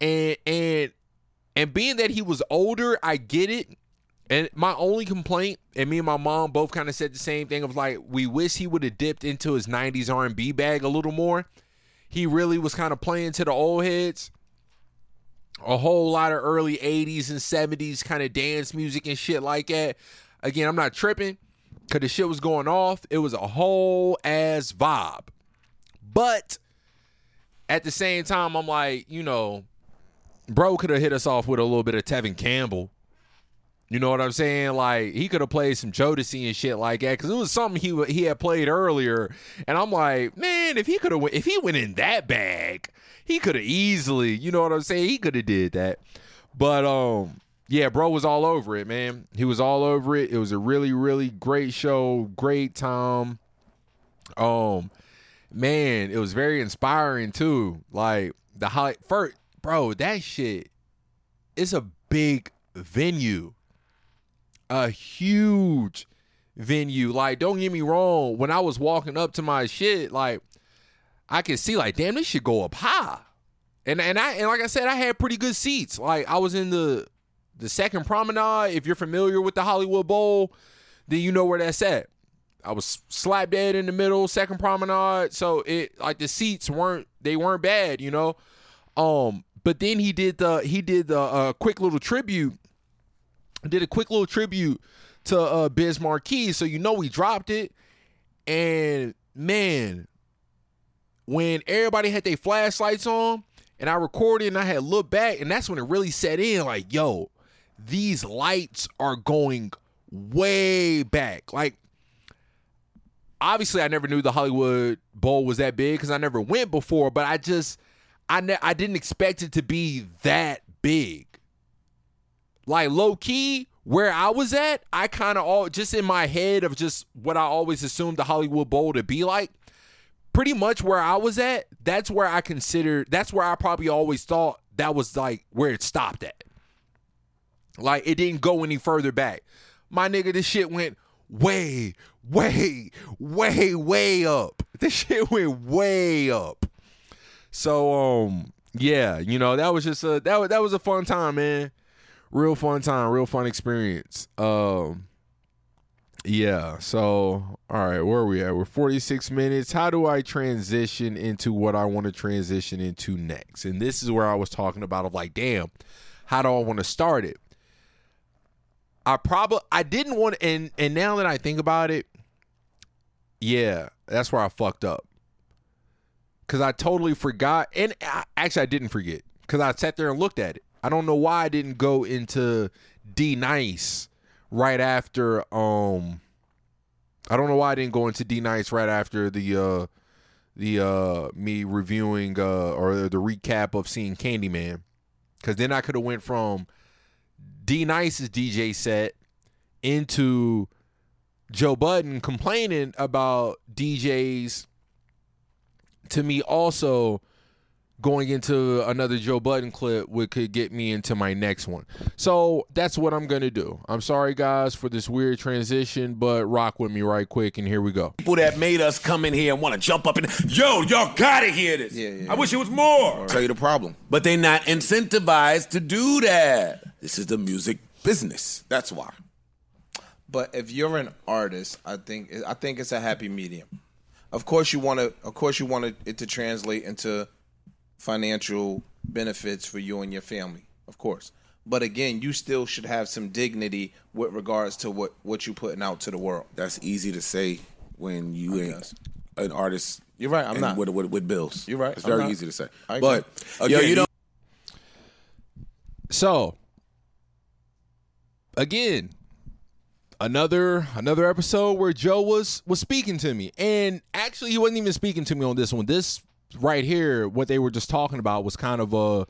and and and being that he was older, I get it. And my only complaint, and me and my mom both kind of said the same thing of like, we wish he would have dipped into his '90s R&B bag a little more. He really was kind of playing to the old heads a whole lot of early 80s and 70s kind of dance music and shit like that. Again, I'm not tripping because the shit was going off. It was a whole ass vibe. But at the same time, I'm like, you know, bro could have hit us off with a little bit of Tevin Campbell. You know what I'm saying? Like he could have played some Jodeci and shit like that because it was something he he had played earlier, and I'm like, man, if he could have if he went in that bag, he could have easily, you know what I'm saying? He could have did that, but um, yeah, bro was all over it, man. He was all over it. It was a really, really great show, great time. Um, man, it was very inspiring too. Like the high first, bro, that shit is a big venue, a huge venue. Like, don't get me wrong. When I was walking up to my shit, like, I could see, like, damn, this should go up high. And and I and like I said, I had pretty good seats. Like, I was in the the second promenade. If you're familiar with the Hollywood Bowl, then you know where that's at. I was slap dead in the middle, second promenade. So it like the seats weren't they weren't bad, you know. Um, but then he did the he did the uh, quick little tribute, did a quick little tribute to uh, Biz Markie. So you know we dropped it, and man, when everybody had their flashlights on, and I recorded and I had looked back, and that's when it really set in. Like, yo, these lights are going way back. Like obviously I never knew the Hollywood Bowl was that big because I never went before, but I just I ne- I didn't expect it to be that big. Like low key, where I was at, I kind of all just in my head of just what I always assumed the Hollywood Bowl to be like. Pretty much where I was at, that's where I considered that's where I probably always thought that was like where it stopped at. Like it didn't go any further back. My nigga, this shit went way, way, way, way up. This shit went way up. So um, yeah, you know that was just a that was that was a fun time, man. Real fun time, real fun experience. Um, yeah. So all right, where are we at? We're forty six minutes. How do I transition into what I want to transition into next? And this is where I was talking about of like, damn, how do I want to start it? I probably I didn't want and and now that I think about it, yeah, that's where I fucked up. Cause I totally forgot, and I, actually I didn't forget because I sat there and looked at it. I don't know why I didn't go into D Nice right after. Um, I don't know why I didn't go into D Nice right after the uh the uh me reviewing uh or the recap of seeing Candyman, because then I could have went from D Nice's DJ set into Joe Budden complaining about DJs to me also going into another Joe Budden clip would could get me into my next one. So that's what I'm gonna do. I'm sorry guys for this weird transition, but rock with me right quick and here we go. People that made us come in here and want to jump up and yo, y'all gotta hear this. Yeah, yeah, I wish it was more. Tell you the problem. But they're not incentivized to do that. This is the music business. That's why. But if you're an artist, I think I think it's a happy medium. Of course, you want to. Of course, you want it to translate into financial benefits for you and your family. Of course, but again, you still should have some dignity with regards to what what you're putting out to the world. That's easy to say when you ain't guess. an artist. You're right, I'm not. with, with with bills. You're right, It's I'm very not. easy to say. I agree. But Yo, you don't- So again, another another episode where Joe was was speaking to me. And actually he wasn't even speaking to me on this one. This right here, what they were just talking about was kind of a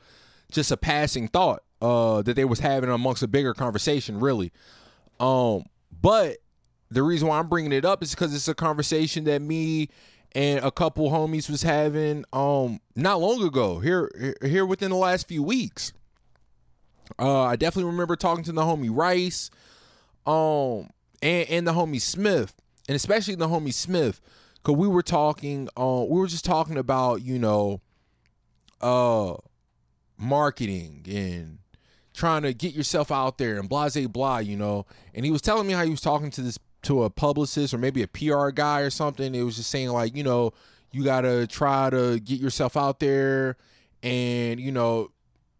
just a passing thought uh that they was having amongst a bigger conversation, really. Um, but the reason why I'm bringing it up is because it's a conversation that me and a couple homies was having um not long ago here here- within the last few weeks. Uh, I definitely remember talking to the homie Rice, um, and and the homie Smith, and especially the homie Smith, because we were talking. Uh, we were just talking about you know, uh, marketing and trying to get yourself out there and blah blah blah. You know, and he was telling me how he was talking to this to a publicist or maybe a PR guy or something. It was just saying like you know, you gotta try to get yourself out there and you know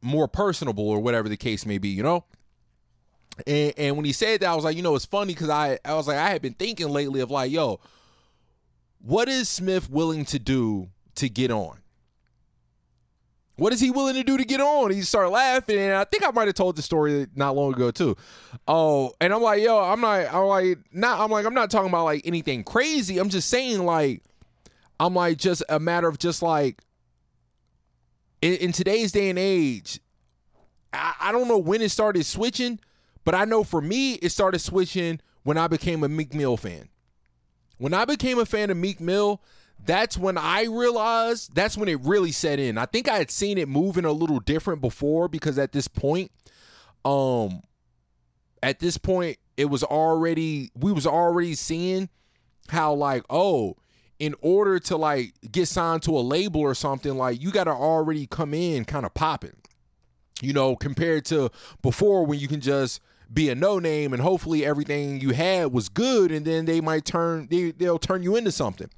more personable or whatever the case may be, you know? And, and when he said that, I was like, you know, it's funny because I, I was like, I had been thinking lately of like, yo, what is Smith willing to do to get on? What is he willing to do to get on? He started laughing, and I think I might have told the story not long ago too. Oh, and I'm like, yo, I'm not, I'm like, not, I'm like, I'm not talking about like anything crazy. I'm just saying like, I'm like, just a matter of just like, in, in today's day and age, I, I don't know when it started switching, but I know for me it started switching when I became a Meek Mill fan. When I became a fan of Meek Mill, that's when I realized that's when it really set in. I think I had seen it moving a little different before because at this point, um, at this point it was already we was already seeing how like oh in order to like get signed to a label or something like you got to already come in kind of popping you know compared to before when you can just be a no name and hopefully everything you had was good and then they might turn they, they'll turn you into something.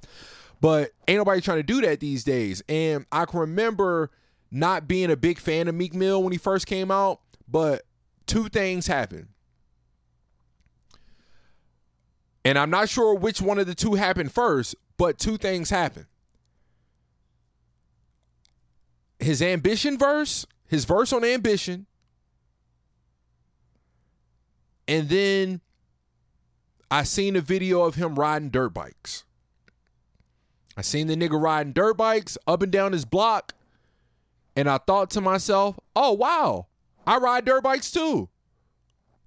But ain't nobody trying to do that these days. And i can remember not being a big fan of meek mill when he first came out but two things happened. And I'm not sure which one of the two happened first, but two things happened. His ambition verse, his verse on ambition, and then I seen a video of him riding dirt bikes. I seen the nigga riding dirt bikes up and down his block, and I thought to myself, oh wow, I ride dirt bikes too.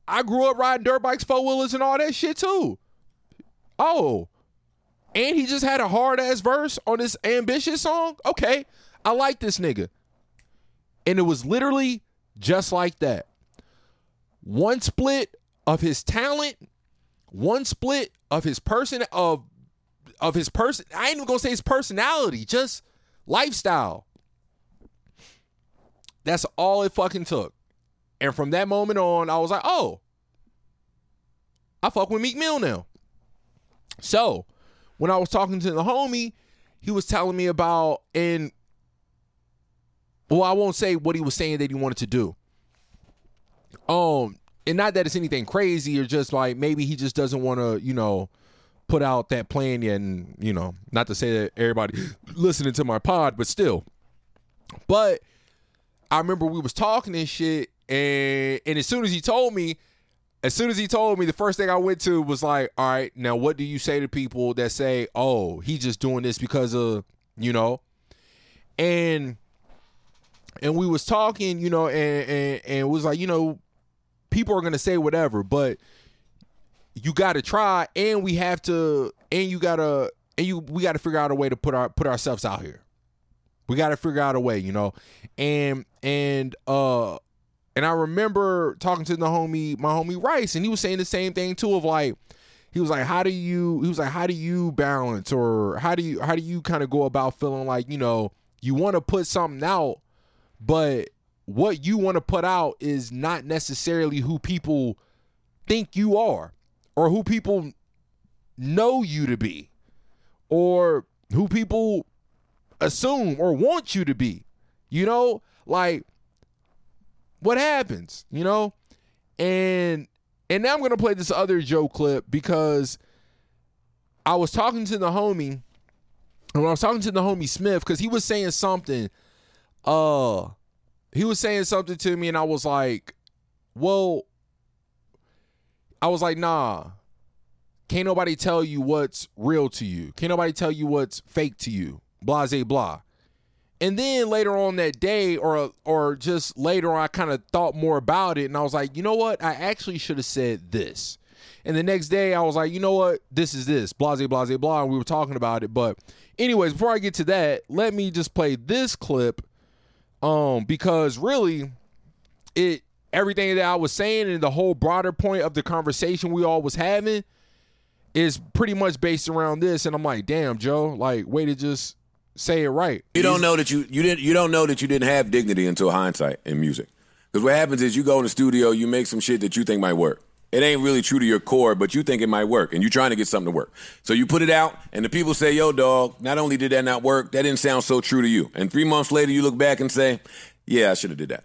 I grew up riding dirt bikes, four wheelers, and all that shit too. Oh, and he just had a hard ass verse on this ambitious song. Okay, I like this nigga. And it was literally just like that. One split of his talent, one split of his person of of his person. I ain't even gonna say his personality, just lifestyle. That's all it fucking took. And from that moment on, I was like, oh, I fuck with Meek Mill now. So when I was talking to the homie, he was telling me about and well, I won't say what he was saying that he wanted to do. Um, and not that it's anything crazy or just like maybe he just doesn't want to, you know, put out that plan yet. And you know, not to say that everybody listening to my pod, but still. But I remember we was talking and shit, and and as soon as he told me, as soon as he told me, the first thing I went to was like, all right, now what do you say to people that say, oh, he's just doing this because of, you know, and and we was talking, you know, and and, and it was like, you know, people are gonna say whatever, but you got to try, and we have to, and you gotta, and you we got to figure out a way to put our put ourselves out here. We got to figure out a way, you know, and and uh and I remember talking to the homie, my homie Rice, and he was saying the same thing too of like, he was like, how do you he was like, how do you balance or how do you how do you kind of go about feeling like, you know, you want to put something out, but what you want to put out is not necessarily who people think you are or who people know you to be or who people assume or want you to be. You know, like what happens, you know? And and now I'm gonna play this other Joe clip because I was talking to the homie, and when I was talking to the homie Smith, because he was saying something, uh, he was saying something to me, and I was like, well, I was like, nah, can't nobody tell you what's real to you. Can't nobody tell you what's fake to you. Blase blah. And then later on that day, or or just later on, I kind of thought more about it, and I was like, you know what? I actually should have said this. And the next day, I was like, you know what? This is this. Blase, blase, blah. And we were talking about it. But, anyways, before I get to that, let me just play this clip, um, because really, it everything that I was saying and the whole broader point of the conversation we all was having is pretty much based around this. And I'm like, damn, Joe, like, way to just say it right. You don't know that you you didn't you don't know that you didn't have dignity until hindsight in music. Because what happens is you go in the studio, you make some shit that you think might work. It ain't really true to your core, but you think it might work, and you're trying to get something to work. So you put it out, and the people say, "Yo, dog, not only did that not work, that didn't sound so true to you." And three months later, you look back and say, "Yeah, I should have did that."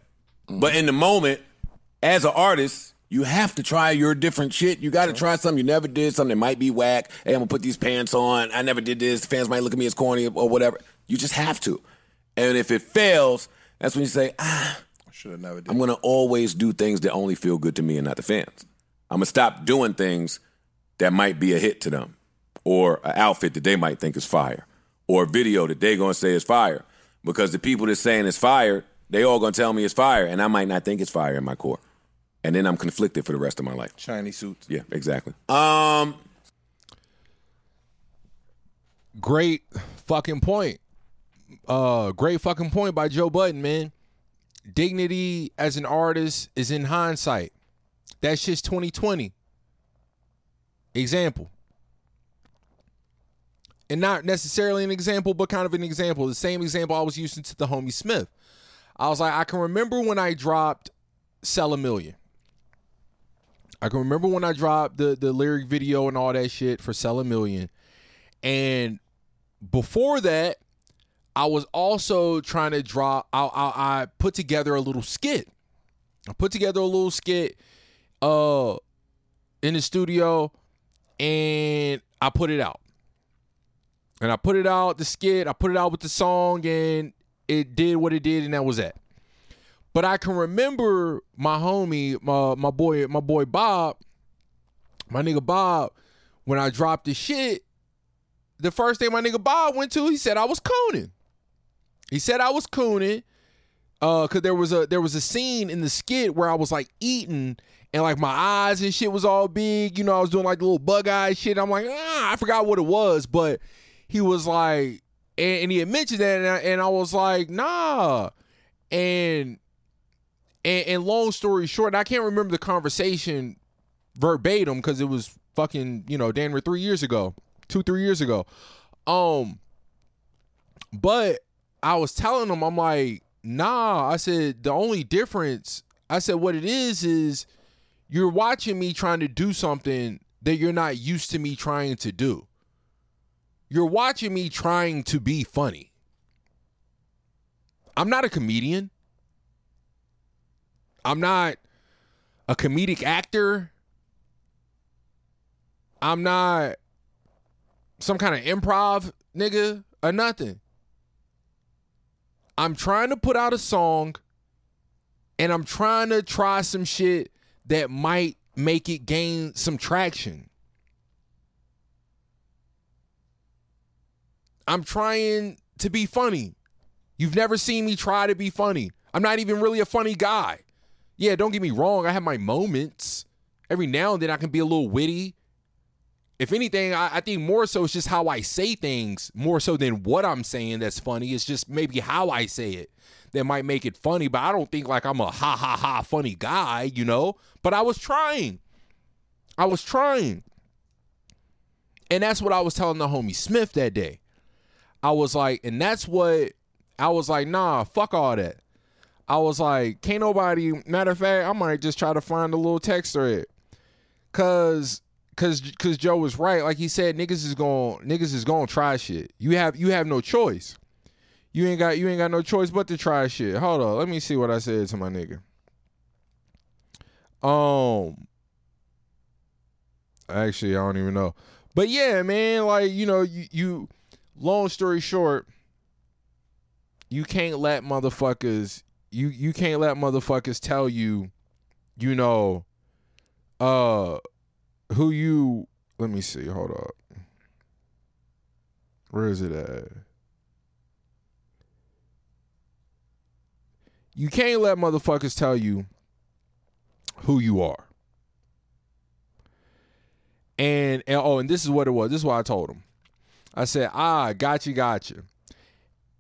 But in the moment, as an artist, you have to try your different shit. You got to try something you never did, something that might be whack. Hey, I'm gonna put these pants on. I never did this. The fans might look at me as corny or whatever. You just have to. And if it fails, that's when you say, ah, I Should have never did. I'm gonna always do things that only feel good to me and not the fans. I'm gonna stop doing things that might be a hit to them, or an outfit that they might think is fire, or a video that they're gonna say is fire. Because the people that's saying it's fire, They all gonna tell me it's fire, and I might not think it's fire in my core, and then I'm conflicted for the rest of my life. Shiny suits. Yeah, exactly. Um, Great fucking point. Uh, great fucking point by Joe Budden, man. Dignity as an artist is in hindsight. That shit's 2020. Example. And not necessarily an example, but kind of an example. The same example I was using to the homie Smith. I was like, I can remember when I dropped Sell a Million. I can remember when I dropped the the lyric video and all that shit for Sell a Million. And before that, I was also trying to draw. I, I, I put together a little skit. I put together a little skit, uh, in the studio, and I put it out. And I put it out the skit. I put it out with the song, and it did what it did, and that was that. But I can remember my homie, my my boy, my boy Bob, my nigga Bob, when I dropped the shit, the first thing my nigga Bob went to, he said I was cooning. He said I was cooning. Uh, cause there was a there was a scene in the skit where I was like eating and like my eyes and shit was all big. You know, I was doing like little bug eye shit. I'm like, ah, I forgot what it was, but he was like, and, and he had mentioned that, and I, and I was like, nah, and and, and long story short, I can't remember the conversation verbatim because it was fucking you know damn near three years ago, two three years ago. Um, but I was telling him, I'm like, nah. I said the only difference, I said what it is is you're watching me trying to do something that you're not used to me trying to do. You're watching me trying to be funny. I'm not a comedian. I'm not a comedic actor. I'm not some kind of improv nigga or nothing. I'm trying to put out a song and I'm trying to try some shit that might make it gain some traction. I'm trying to be funny. You've never seen me try to be funny. I'm not even really a funny guy. Yeah, don't get me wrong. I have my moments. Every now and then I can be a little witty. If anything, I, I think more so it's just how I say things, more so than what I'm saying that's funny. It's just maybe how I say it that might make it funny. But I don't think like I'm a ha ha ha funny guy, you know? But I was trying. I was trying. And that's what I was telling the homie Smith that day. I was like, and that's what I was like, nah, fuck all that. I was like, can't nobody matter of fact, I might just try to find a little text thread. Cause cause cause Joe was right. Like he said, niggas is going niggas is gonna try shit. You have you have no choice. You ain't got you ain't got no choice but to try shit. Hold on, let me see what I said to my nigga. Um actually I don't even know. But yeah, man, like, you know, you you long story short, you can't let motherfuckers you you can't let motherfuckers tell you, you know, uh who you let me see, hold up. Where is it at? You can't let motherfuckers tell you who you are. And, and oh, and this is what it was. This is what I told him. I said, ah, gotcha, gotcha.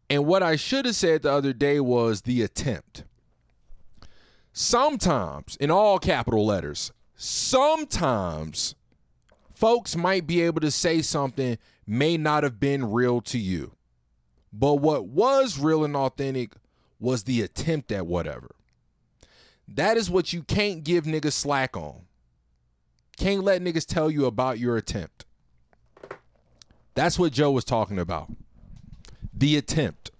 And what I should have said the other day was the attempt. Sometimes, in all capital letters, sometimes folks might be able to say something may not have been real to you. But what was real and authentic was the attempt at whatever. That is what you can't give niggas slack on. Can't let niggas tell you about your attempt. That's what Joe was talking about. The attempt.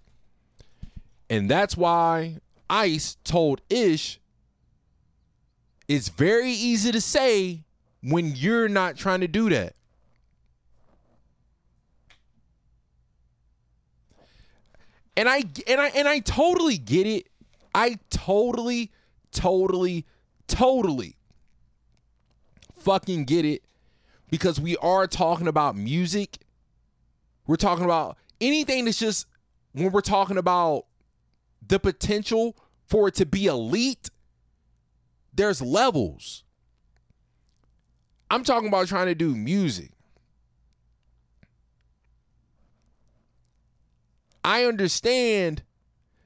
And that's why Ice told Ish it's very easy to say when you're not trying to do that. And I and I and I totally get it. I totally totally totally fucking get it because we are talking about music. We're talking about anything that's just when we're talking about the potential for it to be elite, there's levels. I'm talking about trying to do music. I understand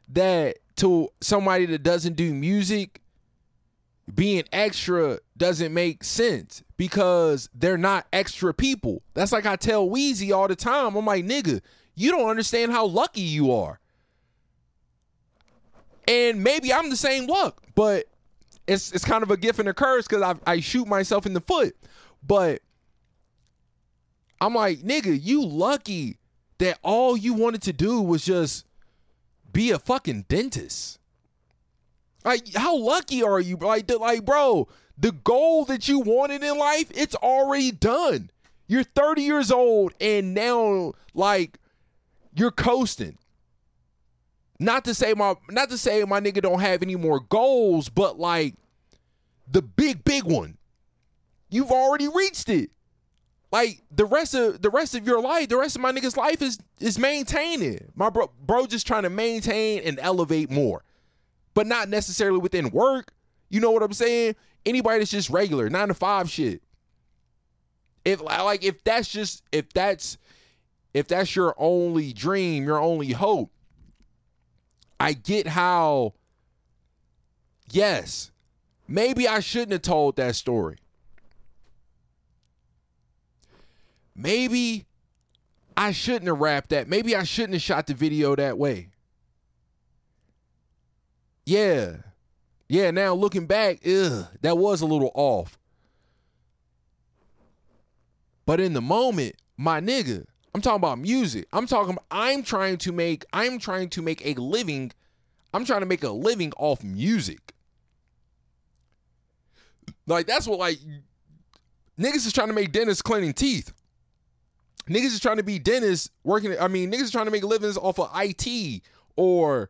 that to somebody that doesn't do music, being extra doesn't make sense because they're not extra people. That's like I tell Wheezy all the time. I'm like, nigga, you don't understand how lucky you are. And maybe I'm the same luck, but it's it's kind of a gift and a curse because I I shoot myself in the foot. But I'm like, nigga, you lucky that all you wanted to do was just be a fucking dentist. Like, how lucky are you? Like, like, bro, the goal that you wanted in life, it's already done. You're 30 years old and now, like, you're coasting. Not to say my, not to say my nigga don't have any more goals, but like, the big, big one, you've already reached it. Like the rest of the rest of your life, the rest of my nigga's life is is maintaining. My bro, bro, just trying to maintain and elevate more, but not necessarily within work. You know what I'm saying? Anybody that's just regular nine to five shit. If like if that's just if that's if that's your only dream, your only hope, I get how. Yes, maybe I shouldn't have told that story. maybe I shouldn't have rapped that. Maybe I shouldn't have shot the video that way. Yeah. Yeah, now looking back, ugh, that was a little off. But in the moment, my nigga, I'm talking about music. I'm talking I'm trying to make I'm trying to make a living. I'm trying to make a living off music. Like that's what like niggas is trying to make dentists cleaning teeth. Niggas is trying to be dentists working. I mean, niggas is trying to make livings off of IT or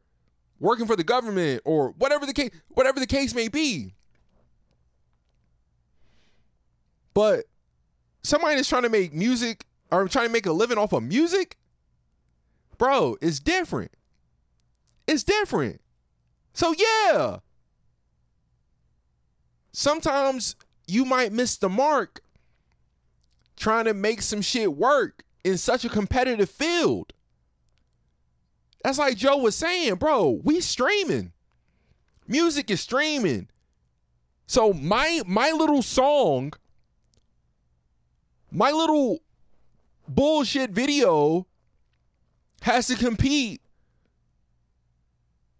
working for the government or whatever the case, whatever the case may be. But somebody that's trying to make music or trying to make a living off of music, bro, it's different. It's different. So yeah. Sometimes you might miss the mark trying to make some shit work in such a competitive field. That's like Joe was saying, bro, we streaming. Music is streaming. So my my little song, my little bullshit video has to compete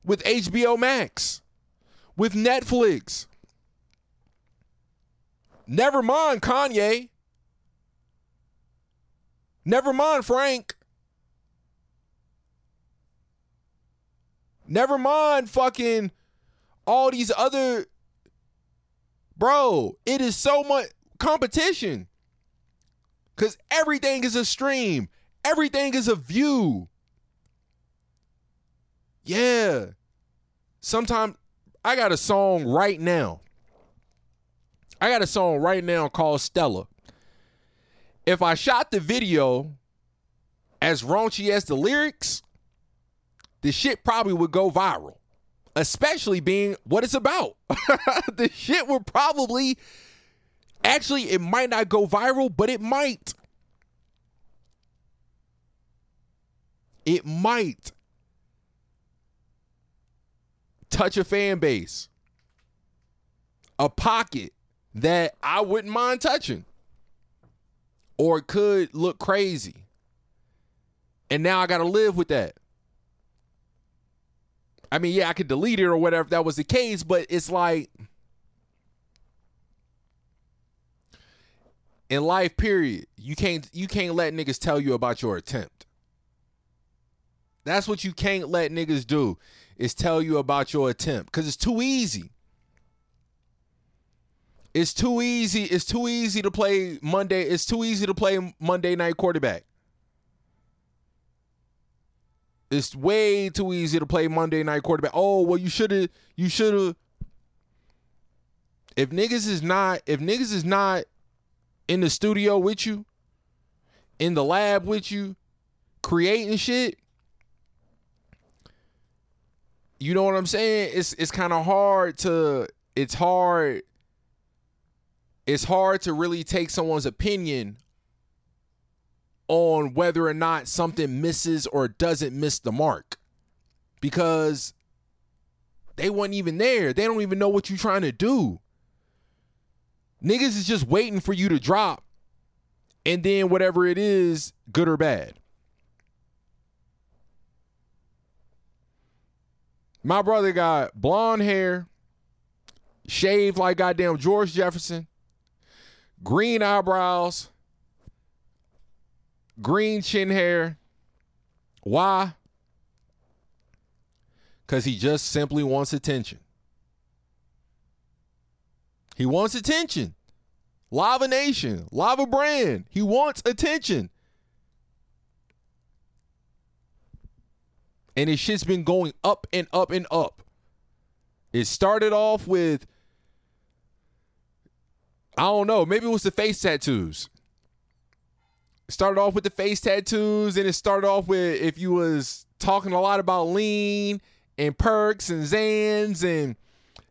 with HBO Max, with Netflix. Never mind Kanye. Never mind, Frank. Never mind, fucking all these other. Bro, it is so much competition. Because everything is a stream, everything is a view. Yeah. Sometimes I got a song right now. I got a song right now called Stella if I shot the video as raunchy as the lyrics, the shit probably would go viral. Especially being what it's about. the shit would probably actually it might not go viral, but it might. It might touch a fan base. A pocket that I wouldn't mind touching or it could look crazy. And now I got to live with that. I mean, yeah, I could delete it or whatever if that was the case, but it's like in life period, you can't you can't let niggas tell you about your attempt. That's what you can't let niggas do is tell you about your attempt cuz it's too easy. It's too easy. It's too easy to play Monday. It's too easy to play Monday night quarterback. It's way too easy to play Monday night quarterback. Oh, well, you should have. You should have. If niggas is not, if niggas is not in the studio with you, in the lab with you, creating shit, you know what I'm saying? It's it's kind of hard to it's hard it's hard to really take someone's opinion on whether or not something misses or doesn't miss the mark because they weren't even there. They don't even know what you're trying to do. Niggas is just waiting for you to drop and then whatever it is, good or bad. My brother got blonde hair, shaved like goddamn George Jefferson, green eyebrows, green chin hair. Why? Because he just simply wants attention. He wants attention. Lava Nation, Lava Brand. He wants attention. And his shit's been going up and up and up. It started off with, I don't know, maybe it was the face tattoos. It started off with the face tattoos, and it started off with if you was talking a lot about lean and perks and Zans, and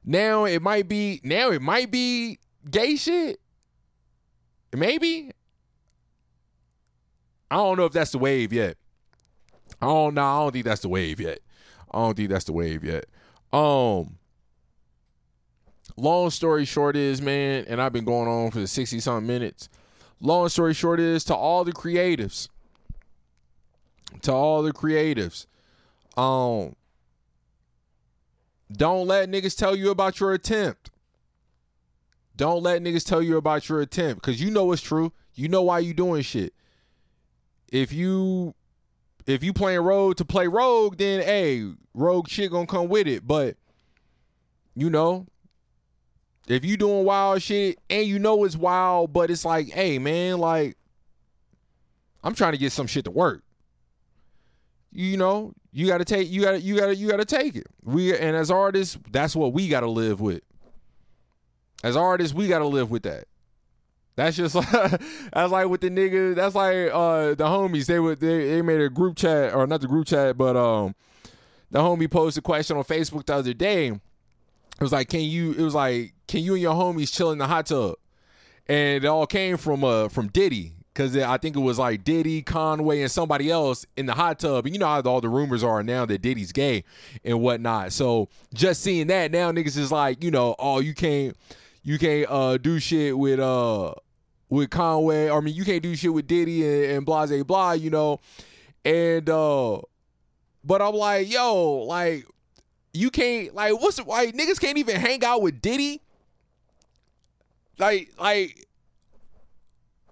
now it might be now it might be gay shit. Maybe. I don't know if that's the wave yet. I don't know. I don't think that's the wave yet. I don't think that's the wave yet. Um long story short is, man, and I've been going on for the 60 something minutes. Long story short is to all the creatives. To all the creatives. Um don't let niggas tell you about your attempt. Don't let niggas tell you about your attempt because you know it's true. You know why you doing shit. If you if you playing rogue to play rogue, then hey, rogue shit gonna come with it. But you know, if you doing wild shit and you know it's wild, but it's like, hey man, like I'm trying to get some shit to work. You know, you gotta take you gotta you gotta you gotta take it. We and as artists, that's what we gotta live with. As artists, we gotta live with that. That's just like that's like with the nigga. That's like uh the homies. They would they, they made a group chat or not the group chat, but um the homie posted a question on Facebook the other day. It was like, can you? It was like, can you and your homies chill in the hot tub? And it all came from uh from Diddy because I think it was like Diddy, Conway, and somebody else in the hot tub. And you know how all the rumors are now that Diddy's gay and whatnot. So just seeing that now, niggas is like, you know, oh, you can't, you can't uh do shit with uh with Conway. I mean, you can't do shit with Diddy and, and blah blah blah. You know, and uh, but I'm like, yo, like. You can't like what's like niggas can't even hang out with Diddy. Like like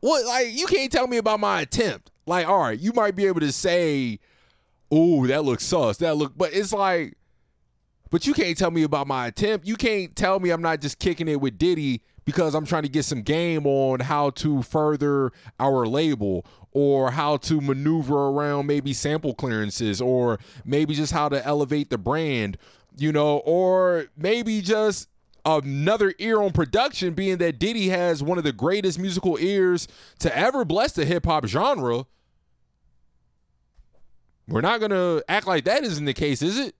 what like you can't tell me about my attempt. Like, all right, you might be able to say, "Oh, that looks sus." That look, but it's like, but you can't tell me about my attempt. You can't tell me I'm not just kicking it with Diddy because I'm trying to get some game on how to further our label or how to maneuver around maybe sample clearances or maybe just how to elevate the brand, you know, or maybe just another ear on production, being that Diddy has one of the greatest musical ears to ever bless the hip hop genre. We're not gonna act like that isn't the case, is it?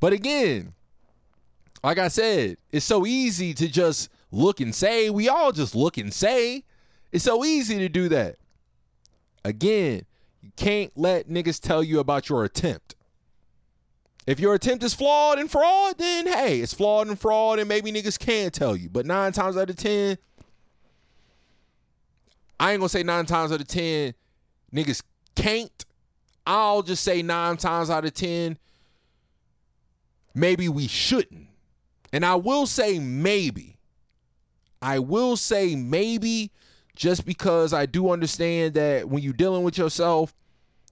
But again, like I said, it's so easy to just look and say. We all just look and say. It's so easy to do that. Again, you can't let niggas tell you about your attempt. If your attempt is flawed and fraud, then hey, it's flawed and fraud, and maybe niggas can tell you. But nine times out of ten, I ain't gonna say nine times out of ten, niggas can't. I'll just say nine times out of ten, maybe we shouldn't. And I will say maybe. I will say maybe just because I do understand that when you're dealing with yourself,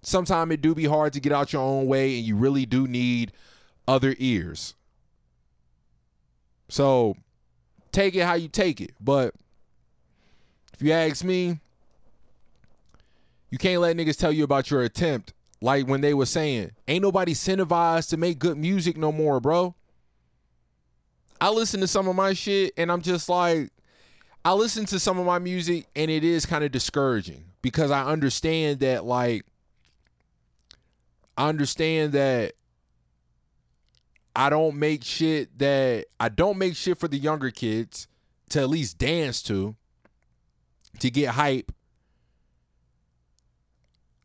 sometimes it do be hard to get out your own way and you really do need other ears. So take it how you take it. But if you ask me, you can't let niggas tell you about your attempt. Like when they were saying, ain't nobody incentivized to make good music no more, bro. I listen to some of my shit and I'm just like, I listen to some of my music and it is kind of discouraging because I understand that like I understand that I don't make shit that I don't make shit for the younger kids to at least dance to, to get hype.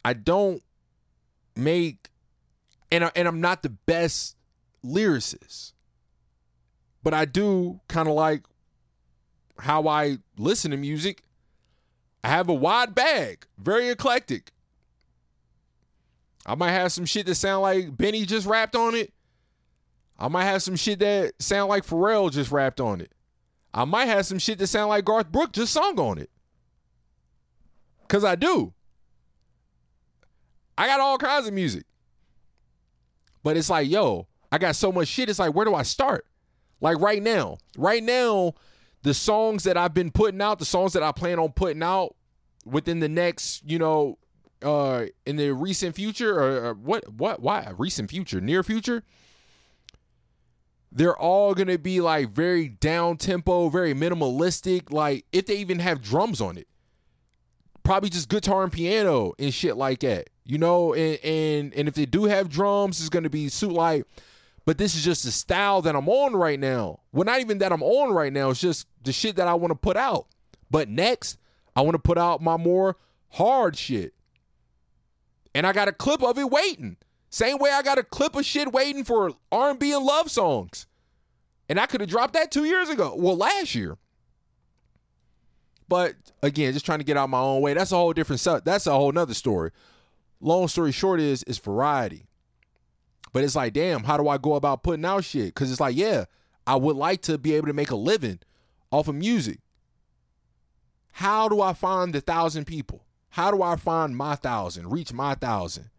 I don't make and I, and I'm not the best lyricist. But I do kind of like how I listen to music. I have a wide bag, very eclectic. I might have some shit that sound like Benny just rapped on it. I might have some shit that sound like Pharrell just rapped on it. I might have some shit that sound like Garth Brooks just sung on it. Cause I do. I got all kinds of music. But it's like, yo, I got so much shit. It's like, where do I start? Like right now, right now, the songs that I've been putting out, the songs that I plan on putting out within the next, you know, uh, in the recent future or, or what, what, why recent future, near future, they're all gonna be like very down tempo, very minimalistic. Like if they even have drums on it, probably just guitar and piano and shit like that. You know, and and and if they do have drums, it's gonna be suit like. But this is just the style that I'm on right now. Well, not even that I'm on right now. It's just the shit that I want to put out. But next, I want to put out my more hard shit. And I got a clip of it waiting. Same way I got a clip of shit waiting for R&B and love songs. And I could have dropped that 2 years ago. Well, last year. But again, just trying to get out my own way. That's a whole different stuff. That's a whole nother story. Long story short is is variety. But it's like, damn, how do I go about putting out shit? Cause it's like, yeah, I would like to be able to make a living off of music. How do I find the thousand people? How do I find my thousand, reach my thousand?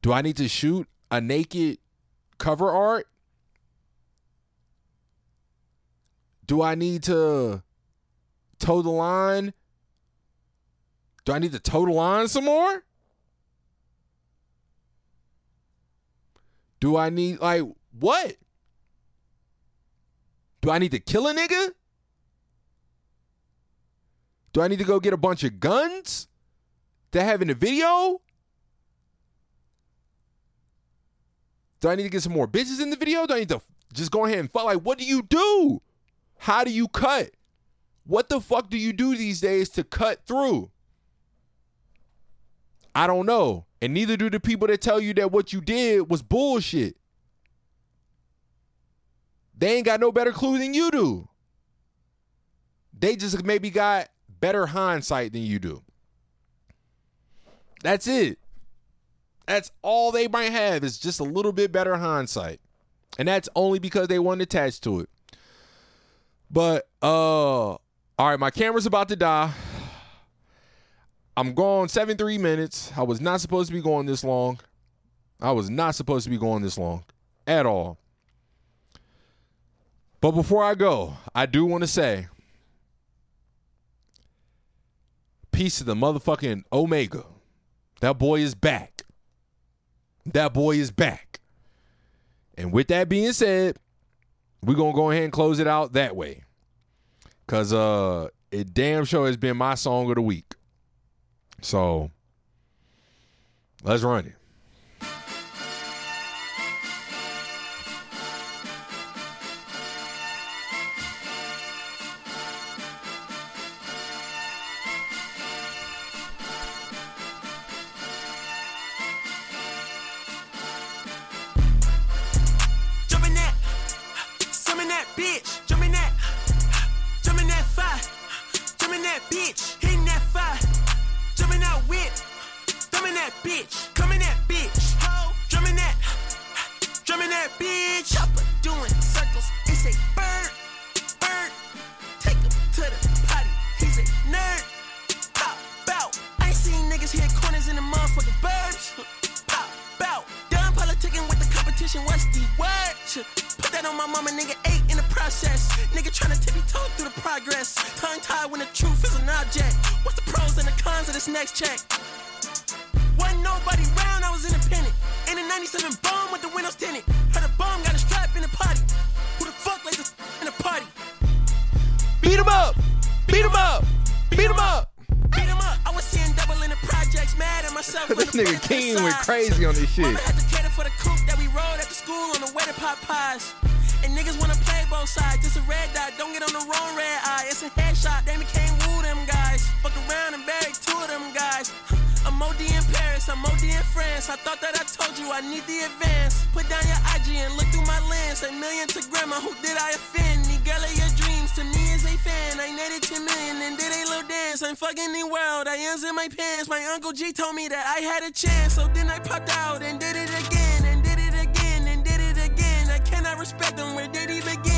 Do I need to shoot a naked cover art? Do I need to toe the line? Do I need to toe the line some more? Do I need like what? Do I need to kill a nigga? Do I need to go get a bunch of guns to have in the video? Do I need to get some more bitches in the video? Do I need to just go ahead and fuck? Like, what do you do? How do you cut? What the fuck do you do these days to cut through? I don't know. And neither do the people that tell you that what you did was bullshit. They ain't got no better clue than you do. They just maybe got better hindsight than you do. That's it. That's all they might have is just a little bit better hindsight. And that's only because they weren't attached to it. But uh all right, my camera's about to die. I'm going 73 minutes. I was not supposed to be going this long. I was not supposed to be going this long at all. But before I go, I do want to say peace of the motherfucking Omega. That boy is back. That boy is back. And with that being said, we're to go ahead and close it out that way. Cuz uh it damn sure has been my song of the week. So let's run it. And did a little dance. I'm fucking the world, I ends in my pants. My uncle G told me that I had a chance. So then I popped out and did it again, and did it again, and did it again. I cannot respect them, where did he begin?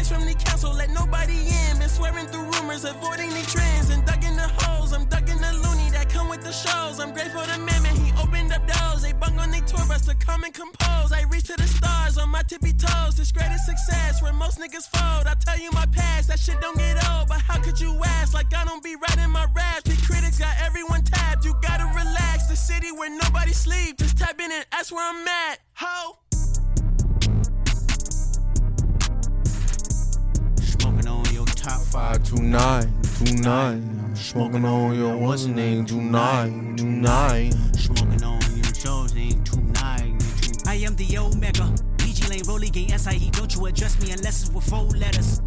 Advice from the council, let nobody in. Been swearing through rumors, avoiding the trends, and ducking the holes. I'm ducking the loony that come with the shows. I'm grateful to man, he opened up doors. They bung on their tour bus to come and compose. I reach to the stars on my tippy toes. This greatest success where most niggas fold. I tell you my past, that shit don't get old. But how could you ask? Like I don't be writing my raps. The critics got everyone tapped. You gotta relax. The city where nobody sleep. Just tap in and ask where I'm at. Ho. Top five tonight, tonight. Smoking on your what's name tonight, tonight. Smoking on your shows ain't tonight. I am the Omega. PG Lang, Rolly Gang, SIE. Don't you address me unless it's with four letters.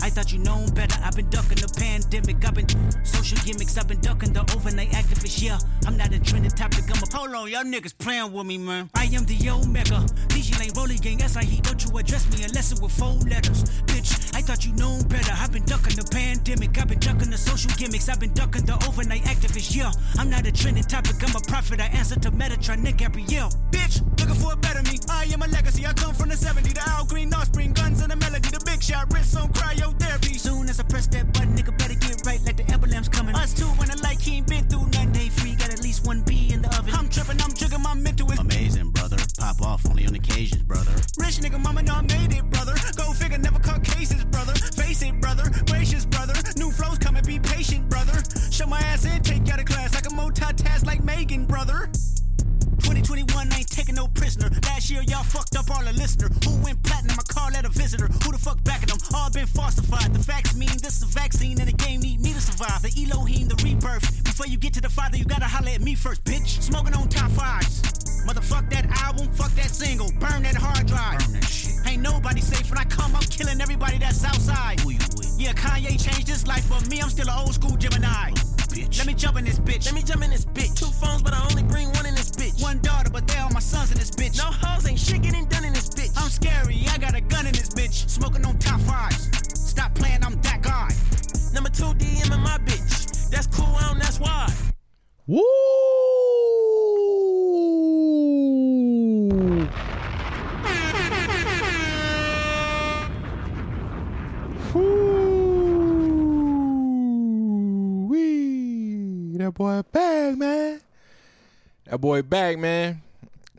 I thought you known better. I've been ducking the pandemic. I've been social gimmicks. I've been ducking the overnight activists. Yeah, I'm not a trending topic. I'm a hold on, y'all niggas playing with me, man. I am the Omega. PG Lang, Rolly Gang, SIE. Don't you address me unless it's with four letters. Bitch, I thought you known better. I've been ducking the pandemic. I've been ducking the social gimmicks. I've been ducking the overnight activists. Yeah, I'm not a trending topic. I'm a prophet. I answer to Metatron, Nick Gabrielle. Bitch, looking for a better me. I am a legacy. I come from the 70s. The Al Green, offspring, guns and a melody. The big shot, wrist on cryotherapy. Soon as I press that button, nigga better get right like the emblem's coming. Us two when I like he ain't been through nothing. Day free, got at least one B in the oven. I'm tripping, I'm triggering my mental is amazing, brother. Pop off only on occasions, brother. Rich nigga, mama know I made it, brother. Go figure, never caught cases, brother. Face it, brother. Gracious, brother. New flows coming, be patient, brother. Show my ass in, take you out of class. I can multitask like Megan, brother. 2021 ain't taking no prisoner. Last year y'all fucked up all the listener. Who went platinum? I call that a visitor. Who the fuck backing them? All been falsified. The facts mean this is a vaccine and the game need me to survive. The Elohim, the rebirth. Before you get to the father, you gotta holler at me first, bitch. Smoking on top fives. Motherfuck that album, fuck that single. Burn that hard drive. Burn that shit. Ain't nobody safe when I come, I'm killing everybody that's outside. Who you with? Yeah, Kanye changed his life, but me, I'm still an old school Gemini. Bitch. Let me jump in this bitch. Let me jump in this bitch. Two phones, but I only bring one in. One daughter, but they all my sons in this bitch. No hoes, ain't shit getting done in this bitch. I'm scary, I got a gun in this bitch. Smoking on top fives. Stop playing, I'm that guy. Number two DM in my bitch. That's cool, I don't, that's why. Woo! Woo-wee. That boy back, man. That boy back, man.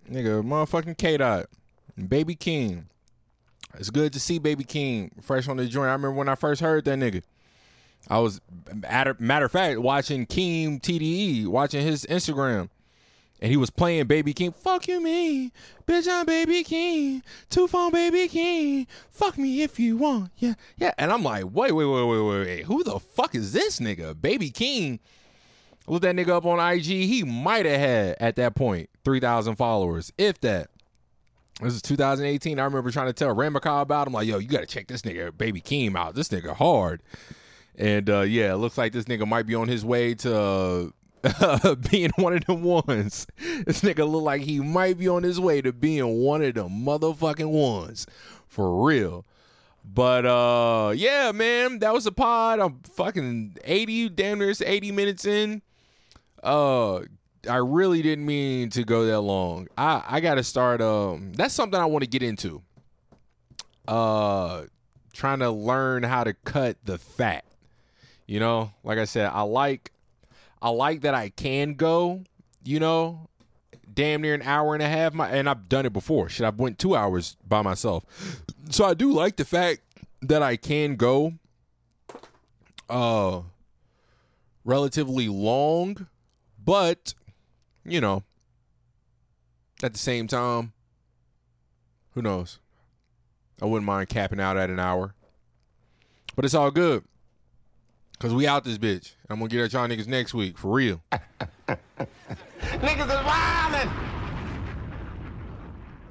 Nigga, motherfucking K Dot. Baby Keem. It's good to see Baby Keem fresh on the joint. I remember when I first heard that nigga. I was, matter, of fact, watching Keem TDE, watching his Instagram. And he was playing Baby Keem. Fuck you, me. Bitch, I'm Baby Keem. Two phone Baby Keem. Fuck me if you want. Yeah, yeah. And I'm like, wait, wait, wait, wait, wait, wait. Who the fuck is this nigga? Baby Keem. I Looked that nigga up on IG. He might have had, at that point, 3,000 followers, if that. This is 2018. I remember trying to tell Ramakai about him. Like, yo, you got to check this nigga, Baby Keem, out. This nigga hard. And uh, yeah, it looks like this nigga might be on his way to uh, being one of them ones. This nigga look like he might be on his way to being one of the motherfucking ones. For real. But uh yeah, man, that was a pod. I'm fucking 80, damn near 80 minutes in. Uh I really didn't mean to go that long. I I got to start um that's something I want to get into. Uh trying to learn how to cut the fat. You know, like I said, I like I like that I can go, you know, damn near an hour and a half. My and I've done it before. Shit, I've went two hours by myself. So I do like the fact that I can go uh relatively long, but you know, at the same time, who knows? I wouldn't mind capping out at an hour. But it's all good. Cause we out this bitch. I'm gonna get at y'all niggas next week for real. Niggas is wildin'.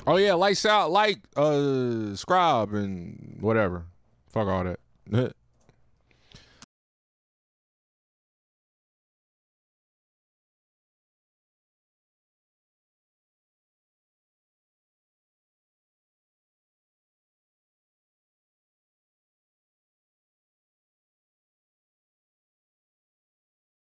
Oh yeah, lights out, like uh, scribe and whatever. Fuck all that.